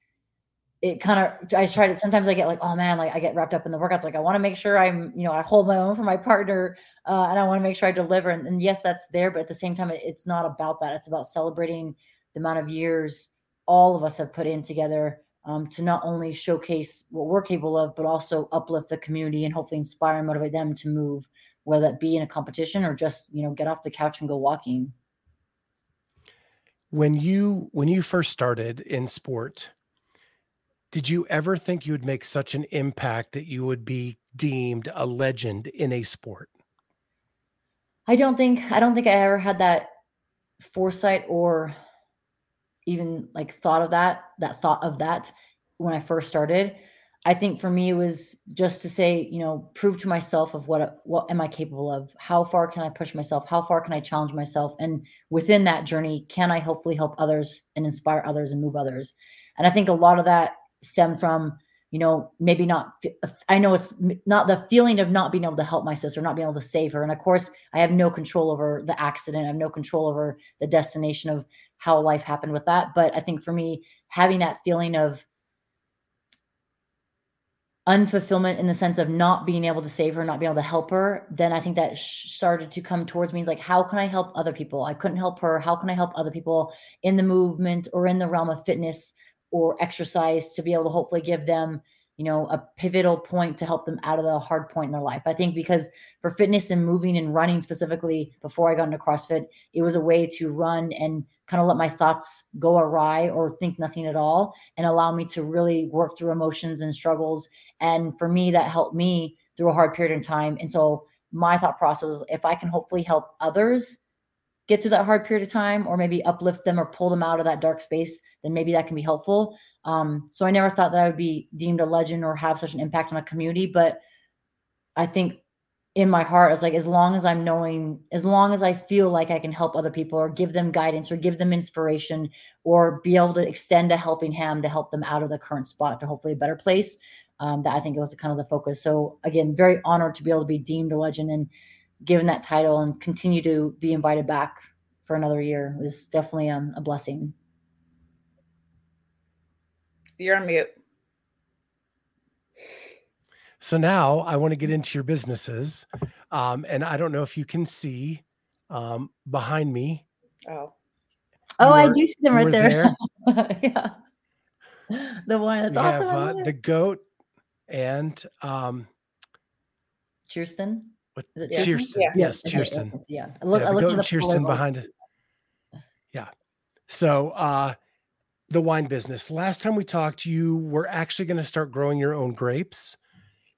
it kind of, I try to, sometimes I get like, oh man, like I get wrapped up in the workouts. Like I want to make sure I'm, you know, I hold my own for my partner uh, and I want to make sure I deliver. And, and yes, that's there. But at the same time, it, it's not about that. It's about celebrating the amount of years all of us have put in together um, to not only showcase what we're capable of, but also uplift the community and hopefully inspire and motivate them to move, whether that be in a competition or just you know get off the couch and go walking. When you when you first started in sport, did you ever think you would make such an impact that you would be deemed a legend in a sport? I don't think I don't think I ever had that foresight or even like thought of that that thought of that when I first started. I think for me it was just to say, you know, prove to myself of what what am I capable of? How far can I push myself? How far can I challenge myself? And within that journey, can I hopefully help others and inspire others and move others? And I think a lot of that stemmed from, you know, maybe not I know it's not the feeling of not being able to help my sister, not being able to save her. And of course, I have no control over the accident. I have no control over the destination of how life happened with that, but I think for me having that feeling of unfulfillment in the sense of not being able to save her, not being able to help her, then I think that started to come towards me like, how can I help other people? I couldn't help her. How can I help other people in the movement or in the realm of fitness or exercise to be able to hopefully give them you know, a pivotal point to help them out of the hard point in their life. I think because for fitness and moving and running specifically, before I got into CrossFit, it was a way to run and kind of let my thoughts go awry or think nothing at all and allow me to really work through emotions and struggles. And for me, that helped me through a hard period of time. And so my thought process was if I can hopefully help others get through that hard period of time or maybe uplift them or pull them out of that dark space then maybe that can be helpful. Um, so i never thought that i would be deemed a legend or have such an impact on a community but i think in my heart it's like as long as i'm knowing as long as i feel like i can help other people or give them guidance or give them inspiration or be able to extend a helping hand to help them out of the current spot to hopefully a better place um, that i think it was kind of the focus. So again very honored to be able to be deemed a legend and given that title and continue to be invited back for another year was definitely um, a blessing. You're on mute. So now I want to get into your businesses. Um, and I don't know if you can see um, behind me. Oh. Oh, I do see them right there. there. yeah. The one that's we awesome. Have, uh, the goat and um Cheerston. What Cheerston? Yeah. Yes, Cheerston. Yeah. I look, yeah, I look at Cheerston behind it. Yeah. So uh the wine business. Last time we talked, you were actually going to start growing your own grapes.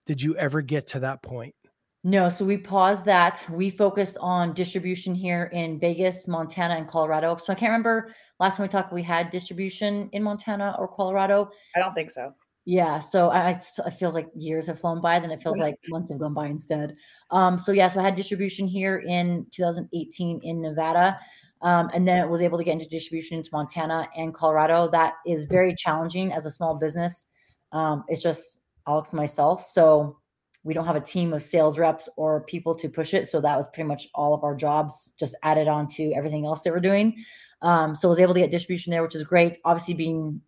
Did you ever get to that point? No, so we paused that. We focused on distribution here in Vegas, Montana, and Colorado. So I can't remember last time we talked, we had distribution in Montana or Colorado. I don't think so. Yeah, so I, I it feels like years have flown by, then it feels like months have gone by instead. Um, so yeah, so I had distribution here in 2018 in Nevada, um, and then it was able to get into distribution into Montana and Colorado. That is very challenging as a small business. Um, it's just Alex and myself, so we don't have a team of sales reps or people to push it. So that was pretty much all of our jobs, just added on to everything else that we're doing. Um, so I was able to get distribution there, which is great. Obviously, being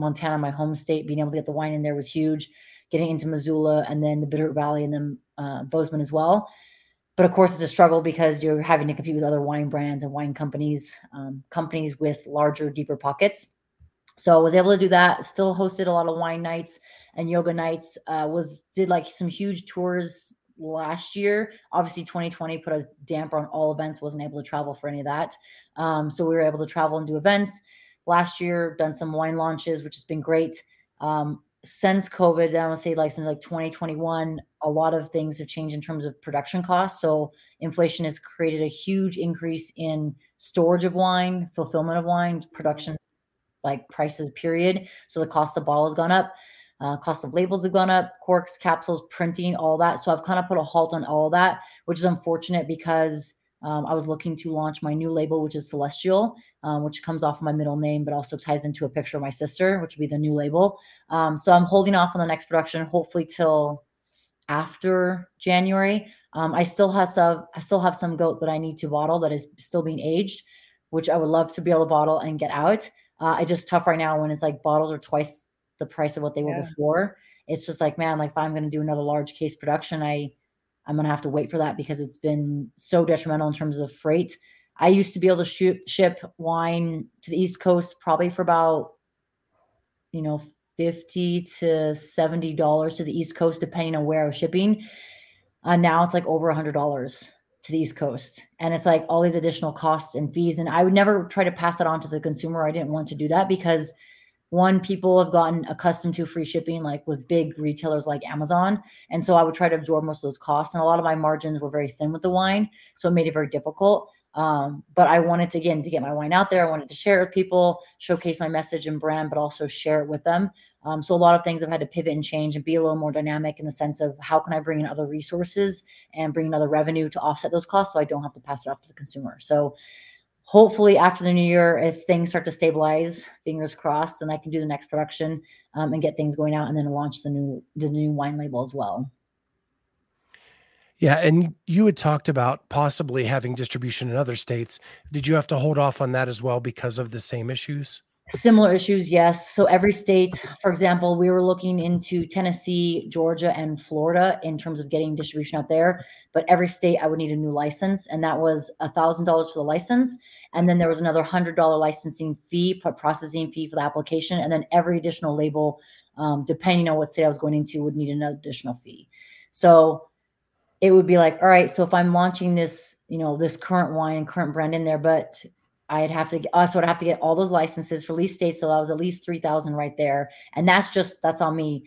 Montana, my home state, being able to get the wine in there was huge. Getting into Missoula and then the Bitterroot Valley and then uh, Bozeman as well. But of course, it's a struggle because you're having to compete with other wine brands and wine companies, um, companies with larger, deeper pockets. So I was able to do that. Still hosted a lot of wine nights and yoga nights. Uh, was did like some huge tours last year. Obviously, 2020 put a damper on all events. Wasn't able to travel for any of that. Um, so we were able to travel and do events last year, done some wine launches, which has been great. Um, since COVID, I would say like since like 2021, a lot of things have changed in terms of production costs. So inflation has created a huge increase in storage of wine, fulfillment of wine, production, like prices, period. So the cost of bottle has gone up. Uh, cost of labels have gone up, corks, capsules, printing, all that. So I've kind of put a halt on all that, which is unfortunate because um, I was looking to launch my new label, which is Celestial, um, which comes off of my middle name, but also ties into a picture of my sister, which would be the new label. Um, so I'm holding off on the next production, hopefully till after January. Um, I still have some, I still have some goat that I need to bottle that is still being aged, which I would love to be able to bottle and get out. Uh, it's just tough right now when it's like bottles are twice the price of what they were yeah. before. It's just like, man, like if I'm going to do another large case production, I I'm going to have to wait for that because it's been so detrimental in terms of freight. I used to be able to shoot, ship wine to the East Coast probably for about, you know, 50 to $70 to the East Coast, depending on where I was shipping. Uh, now it's like over a $100 to the East Coast. And it's like all these additional costs and fees. And I would never try to pass it on to the consumer. I didn't want to do that because one people have gotten accustomed to free shipping like with big retailers like amazon and so i would try to absorb most of those costs and a lot of my margins were very thin with the wine so it made it very difficult um, but i wanted to again to get my wine out there i wanted to share it with people showcase my message and brand but also share it with them um, so a lot of things i've had to pivot and change and be a little more dynamic in the sense of how can i bring in other resources and bring in other revenue to offset those costs so i don't have to pass it off to the consumer so hopefully after the new year, if things start to stabilize, fingers crossed, then I can do the next production um, and get things going out, and then launch the new the new wine label as well. Yeah, and you had talked about possibly having distribution in other states. Did you have to hold off on that as well because of the same issues? Similar issues, yes. So every state, for example, we were looking into Tennessee, Georgia, and Florida in terms of getting distribution out there. But every state, I would need a new license, and that was a thousand dollars for the license, and then there was another hundred dollar licensing fee, processing fee for the application, and then every additional label, um, depending on what state I was going into, would need an additional fee. So it would be like, all right, so if I'm launching this, you know, this current wine and current brand in there, but I'd have to get, also uh, I'd have to get all those licenses for least states. So that was at least 3000 right there. And that's just, that's on me.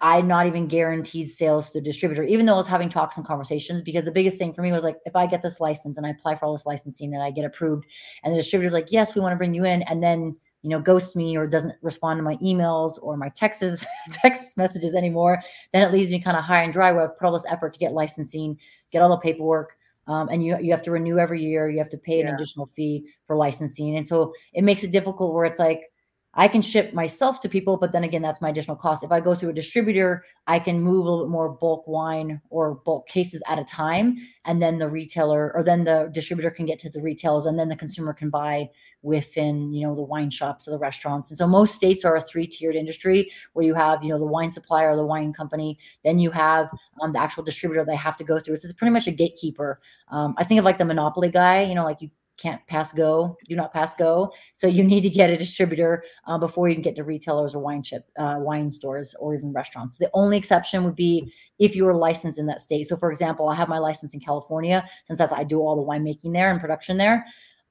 I'm not even guaranteed sales to the distributor, even though I was having talks and conversations. Because the biggest thing for me was like, if I get this license and I apply for all this licensing and I get approved, and the distributor's like, yes, we want to bring you in, and then you know ghosts me or doesn't respond to my emails or my texts text messages anymore, then it leaves me kind of high and dry where I've put all this effort to get licensing, get all the paperwork, um, and you you have to renew every year. You have to pay an yeah. additional fee for licensing, and so it makes it difficult. Where it's like I can ship myself to people, but then again, that's my additional cost. If I go through a distributor, I can move a little bit more bulk wine or bulk cases at a time, and then the retailer or then the distributor can get to the retailers, and then the consumer can buy within you know the wine shops or the restaurants. And so most states are a three-tiered industry where you have you know the wine supplier or the wine company, then you have um, the actual distributor they have to go through. It's pretty much a gatekeeper. Um, I think of like the monopoly guy. You know, like you can't pass go, do not pass go. So you need to get a distributor uh, before you can get to retailers or wine ship, uh, wine stores, or even restaurants. The only exception would be if you were licensed in that state. So, for example, I have my license in California since that's I do all the winemaking there and production there.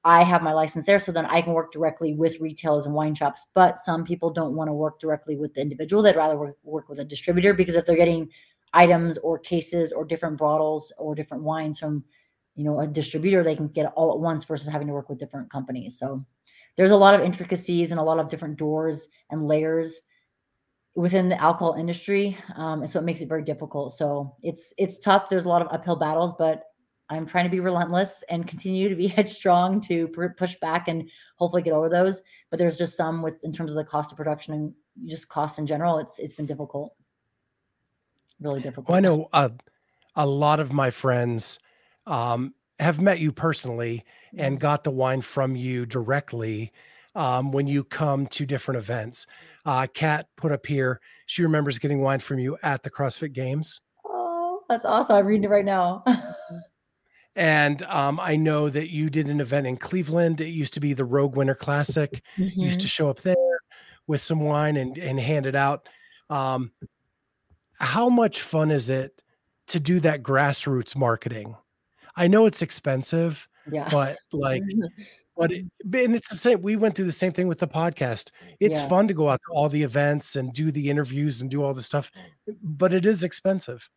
I have my license there, so then I can work directly with retailers and wine shops. But some people don't want to work directly with the individual; they'd rather work, work with a distributor because if they're getting items or cases or different bottles or different wines from you know a distributor they can get all at once versus having to work with different companies. So there's a lot of intricacies and a lot of different doors and layers within the alcohol industry um, and so it makes it very difficult. So it's it's tough. There's a lot of uphill battles but i'm trying to be relentless and continue to be headstrong to push back and hopefully get over those. But there's just some with in terms of the cost of production and just cost in general it's it's been difficult. Really difficult well, i know uh, a lot of my friends um, have met you personally and mm-hmm. got the wine from you directly um, when you come to different events. Uh, Kat put up here, she remembers getting wine from you at the CrossFit Games. Oh, that's awesome. I'm reading it right now. and um, I know that you did an event in Cleveland. It used to be the Rogue Winter Classic. Mm-hmm. used to mm-hmm. show up there with some wine and, and hand it out. Um, how much fun is it to do that grassroots marketing? I know it's expensive, yeah. but like, but it, and it's the same. We went through the same thing with the podcast. It's yeah. fun to go out to all the events and do the interviews and do all the stuff, but it is expensive.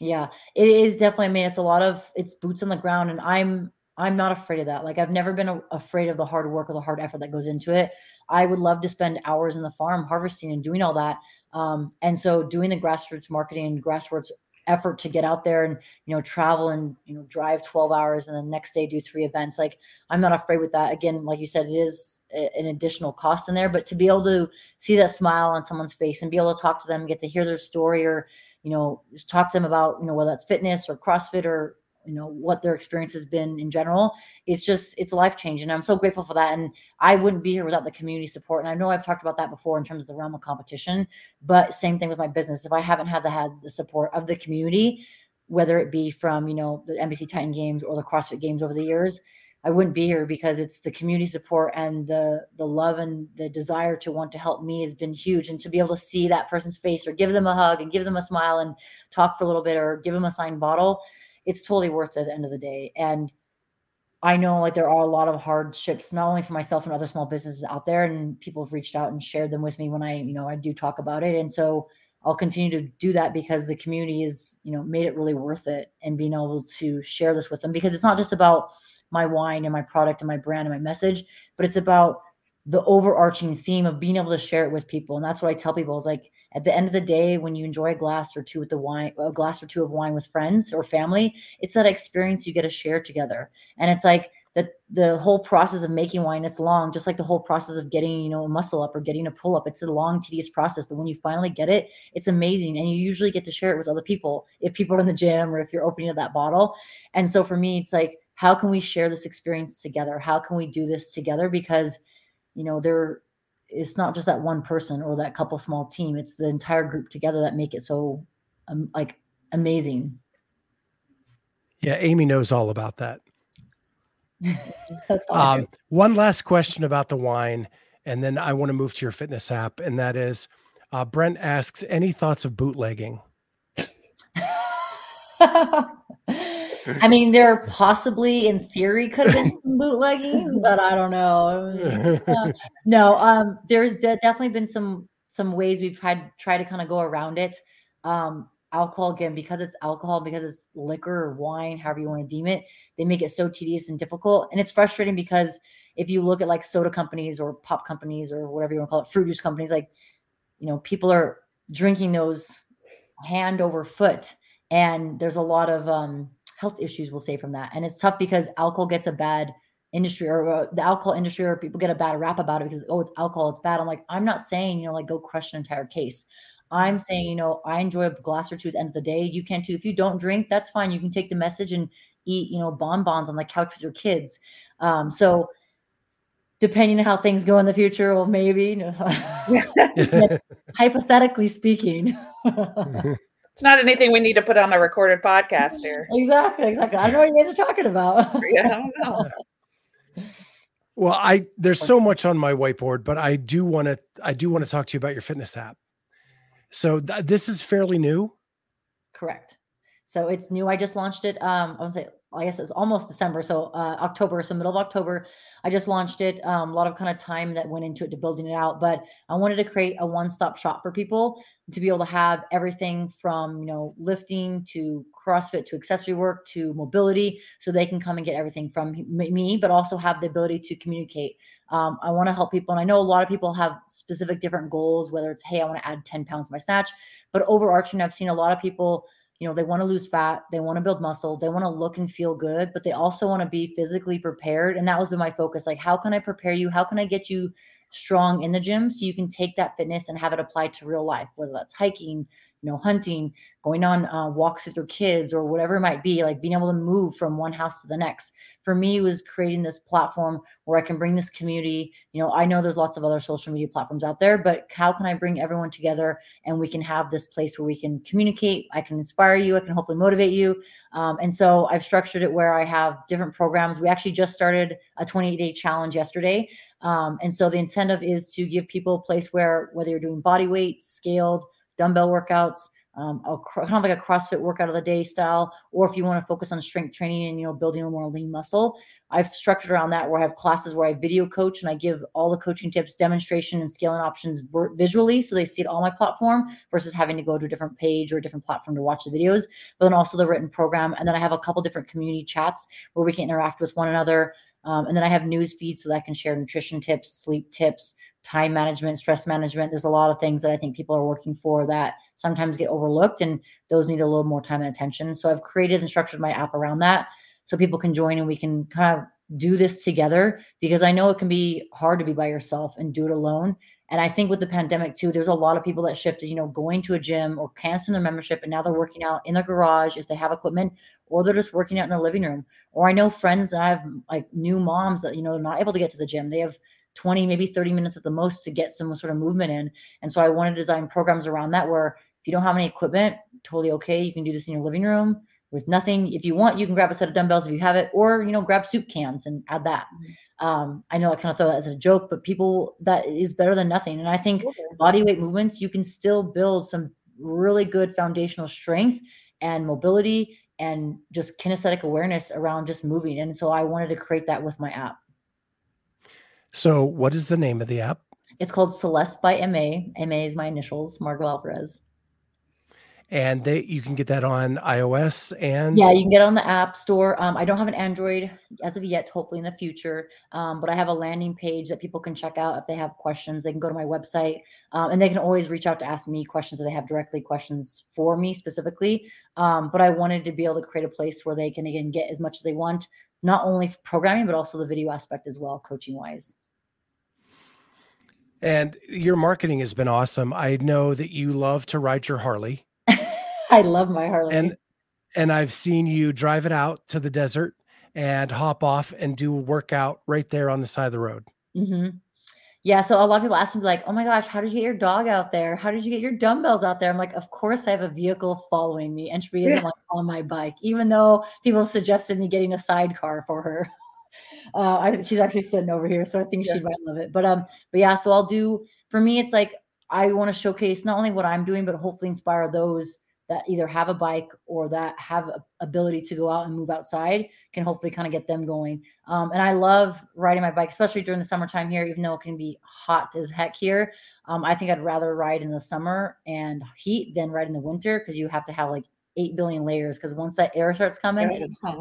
Yeah, it is definitely. I mean, it's a lot of it's boots on the ground, and I'm I'm not afraid of that. Like I've never been a, afraid of the hard work or the hard effort that goes into it. I would love to spend hours in the farm harvesting and doing all that. Um, and so doing the grassroots marketing and grassroots effort to get out there and you know travel and you know drive 12 hours and the next day do three events like i'm not afraid with that. Again like you said it is an additional cost in there but to be able to see that smile on someone's face and be able to talk to them get to hear their story or you know talk to them about you know whether that's fitness or crossfit or you know what their experience has been in general. It's just it's life changing i'm so grateful for that and i wouldn't be here without the community support and i know i've talked about that before in terms of the realm of competition but same thing with my business. If i haven't had the had the support of the community whether it be from you know the nbc titan games or the crossfit games over the years i wouldn't be here because it's the community support and the the love and the desire to want to help me has been huge and to be able to see that person's face or give them a hug and give them a smile and talk for a little bit or give them a signed bottle it's totally worth it at the end of the day. And I know like there are a lot of hardships, not only for myself and other small businesses out there, and people have reached out and shared them with me when I, you know, I do talk about it. And so I'll continue to do that because the community is, you know, made it really worth it and being able to share this with them because it's not just about my wine and my product and my brand and my message, but it's about the overarching theme of being able to share it with people. And that's what I tell people is like at the end of the day, when you enjoy a glass or two with the wine, a glass or two of wine with friends or family, it's that experience you get to share together. And it's like the the whole process of making wine, it's long, just like the whole process of getting, you know, a muscle up or getting a pull up. It's a long, tedious process. But when you finally get it, it's amazing. And you usually get to share it with other people if people are in the gym or if you're opening up that bottle. And so for me, it's like, how can we share this experience together? How can we do this together? Because you know there it's not just that one person or that couple small team it's the entire group together that make it so um, like amazing. Yeah amy knows all about that. That's awesome. Um, one last question about the wine and then i want to move to your fitness app and that is uh, brent asks any thoughts of bootlegging I mean, there possibly, in theory, could have been some bootlegging, but I don't know. Uh, no, um, there's de- definitely been some some ways we've tried try to kind of go around it. Um, alcohol again because it's alcohol because it's liquor or wine however you want to deem it they make it so tedious and difficult and it's frustrating because if you look at like soda companies or pop companies or whatever you want to call it fruit juice companies like you know people are drinking those hand over foot and there's a lot of um health issues we'll say from that. And it's tough because alcohol gets a bad industry or uh, the alcohol industry or people get a bad rap about it because oh it's alcohol it's bad. I'm like i'm not saying you know like go crush an entire case. I'm saying you know i enjoy a glass or two at the end of the day. You can too. If you don't drink that's fine. You can take the message and eat you know bonbons on the couch with your kids. Um, so depending on how things go in the future well maybe you know, hypothetically speaking It's not anything we need to put on a recorded podcast here. Exactly, exactly. I don't know what you guys are talking about. yeah, I don't know. Well, I there's so much on my whiteboard, but I do want to I do want to talk to you about your fitness app. So th- this is fairly new. Correct. So it's new. I just launched it. Um, I would say I guess it's almost December, so uh, October, so middle of October. I just launched it. Um, a lot of kind of time that went into it to building it out, but I wanted to create a one-stop shop for people to be able to have everything from you know lifting to CrossFit to accessory work to mobility, so they can come and get everything from me, but also have the ability to communicate. Um, I want to help people, and I know a lot of people have specific different goals, whether it's hey, I want to add 10 pounds to my snatch, but overarching, I've seen a lot of people you know they want to lose fat they want to build muscle they want to look and feel good but they also want to be physically prepared and that was been my focus like how can i prepare you? How can i get you strong in the gym so you can take that fitness and have it applied to real life whether that's hiking you know, hunting, going on uh, walks with your kids or whatever it might be, like being able to move from one house to the next. For me, was creating this platform where I can bring this community. You know, I know there's lots of other social media platforms out there, but how can I bring everyone together and we can have this place where we can communicate? I can inspire you, I can hopefully motivate you. Um, and so I've structured it where I have different programs. We actually just started a 28 day challenge yesterday. Um, and so the incentive is to give people a place where, whether you're doing body weight, scaled, dumbbell workouts, um, a, kind of like a CrossFit workout of the day style, or if you want to focus on strength training and you know building a more lean muscle, I've structured around that where I have classes where I video coach and I give all the coaching tips, demonstration, and scaling options visually, so they see it on my platform versus having to go to a different page or a different platform to watch the videos. But then also the written program, and then I have a couple different community chats where we can interact with one another. Um, and then I have news feeds so that I can share nutrition tips, sleep tips, time management, stress management. There's a lot of things that I think people are working for that sometimes get overlooked, and those need a little more time and attention. So I've created and structured my app around that so people can join and we can kind of do this together because I know it can be hard to be by yourself and do it alone. And I think with the pandemic too, there's a lot of people that shifted, you know, going to a gym or canceling their membership and now they're mm-hmm. working out in their garage if they have equipment, or they're just working out in their living room. Or I know friends that have like new moms that, you know, they're not able to get to the gym. They have 20, maybe 30 minutes at the most to get some sort of movement in. And so I want to design programs around that where if you don't have any equipment, totally okay. You can do this in your living room with nothing. If you want, you can grab a set of dumbbells if you have it, or you know, grab soup cans and add that. Mm-hmm. Um, I know I kind of throw that as a joke, but people that is better than nothing. And I think okay. body weight movements, you can still build some really good foundational strength and mobility and just kinesthetic awareness around just moving. And so I wanted to create that with my app. So, what is the name of the app? It's called Celeste by MA. MA is my initials, Margaux Alvarez. And they you can get that on iOS and Yeah, you can get on the App Store. Um, I don't have an Android as of yet, hopefully in the future. Um, but I have a landing page that people can check out if they have questions. They can go to my website um, and they can always reach out to ask me questions if they have directly questions for me specifically. Um, but I wanted to be able to create a place where they can again get as much as they want, not only programming, but also the video aspect as well, coaching wise. And your marketing has been awesome. I know that you love to ride your Harley. I love my Harley. And and I've seen you drive it out to the desert and hop off and do a workout right there on the side of the road. hmm Yeah, so a lot of people ask me like, "Oh my gosh, how did you get your dog out there? How did you get your dumbbells out there?" I'm like, "Of course, I have a vehicle following me, and she isn't Yeah. like on my bike, even though people suggested me getting a sidecar for her." Uh, I, she's actually sitting over here, so I think Yeah. she might love it. But um, but yeah, so I'll do. For me, it's like I want to showcase not only what I'm doing, but hopefully inspire those that either have a bike or that have a ability to go out and move outside. Can hopefully kind of get them going. Um, and I love riding my bike, especially during the summertime here, even though it can be hot as heck here. Um, I think I'd rather ride in the summer and heat than ride in the winter because you have to have like 8 billion layers because once that air starts coming, Right. it's hot.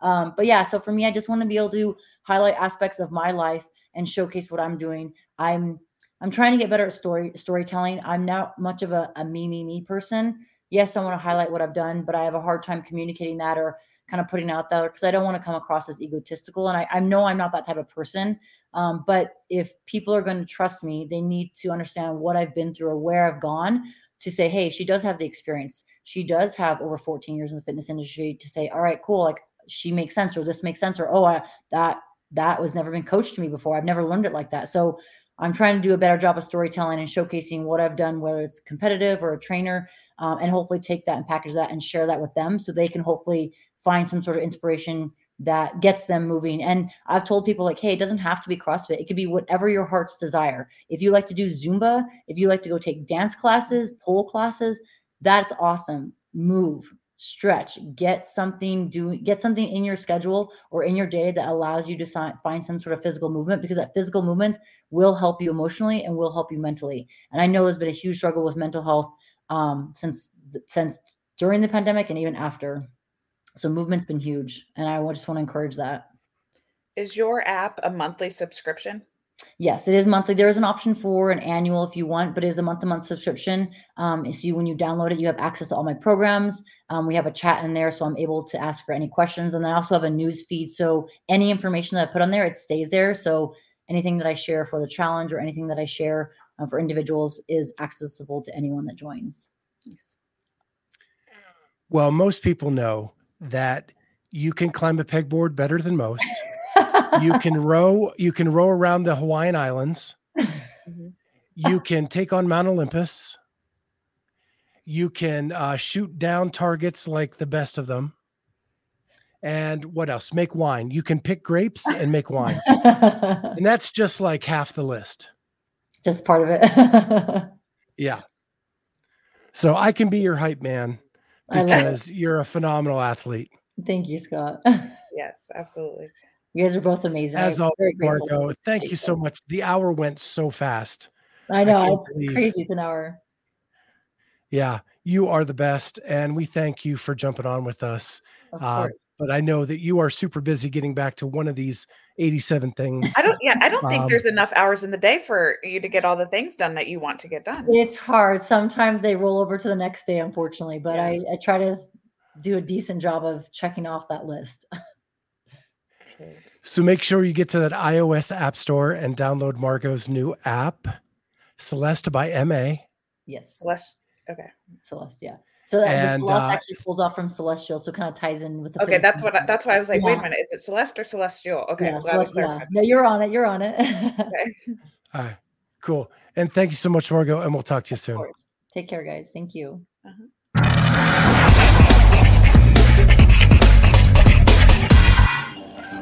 Um, but yeah, so for me, I just want to be able to highlight aspects of my life and showcase what I'm doing. I'm I'm trying to get better at story storytelling. I'm not much of a, a me, me, me person. Yes, I want to highlight what I've done, but I have a hard time communicating that or kind of putting out there because I don't want to come across as egotistical. And I, I know I'm not that type of person. Um, but if people are going to trust me, they need to understand what I've been through or where I've gone to say, hey, she does have the experience. She does have over 14 years in the fitness industry to say, all right, cool. Like she makes sense or this makes sense or, oh, I, that, that was never been coached to me before. I've never learned it like that. So I'm trying to do a better job of storytelling and showcasing what I've done, whether it's competitive or a trainer, um, and hopefully take that and package that and share that with them so they can hopefully find some sort of inspiration that gets them moving. And I've told people like, hey, it doesn't have to be CrossFit. It could be whatever your heart's desire. If you like to do Zumba, if you like to go take dance classes, pole classes, that's awesome. Move, stretch, get something do get something in your schedule or in your day that allows you to find some sort of physical movement because that physical movement will help you emotionally and will help you mentally. And I know there's been a huge struggle with mental health um, since since during the pandemic and even after. So movement's been huge, and I just want to encourage that. Is your app a monthly subscription? Yes, it is monthly. There is an option for an annual if you want, but it is a month-to-month subscription. Um, so you, when you download it, you have access to all my programs. Um, we have a chat in there, so I'm able to ask for any questions, and I also have a news feed. So any information that I put on there, it stays there. So anything that I share for the challenge or anything that I share uh, for individuals is accessible to anyone that joins. Well, most people know that you can climb a pegboard better than most. You can row, you can row around the Hawaiian Islands. Mhm. You can take on Mount Olympus. You can uh, shoot down targets like the best of them. And what else? Make wine. You can pick grapes and make wine. And that's just like half the list. Just part of it. Yeah. So I can be your hype man I love it. because you're a phenomenal athlete. Thank you, Scott. Yes, absolutely. You guys are both amazing. As always, very grateful. Margaux, thank you so much. The hour went so fast. I know can't it's believe- crazy. It's an hour. Yeah, you are the best. And we thank you for jumping on with us. Of Uh. But I know that you are super busy getting back to one of these 87 things. I don't yeah, I don't think Um, there's enough hours in the day for you to get all the things done that you want to get done. It's hard. Sometimes they roll over to the next day, unfortunately, but Yeah. I, I try to do a decent job of checking off that list. So make sure you get to that iOS app store and download Margaux's new app, Celeste by MA. yes. Celeste. Okay. Celeste, yeah. So that the And, Celeste uh, actually pulls off from Celestial, so it kind of ties in with the Okay, that's what I, that's why I was like, wait a minute, is it Celeste or Celestial? Okay, yeah, I'm glad we Celeste, yeah. No, you're on it. You're on it. Okay. All right, cool. And thank you so much, Margaux. And we'll talk to you soon. Take care, guys. Thank you. Uh-huh.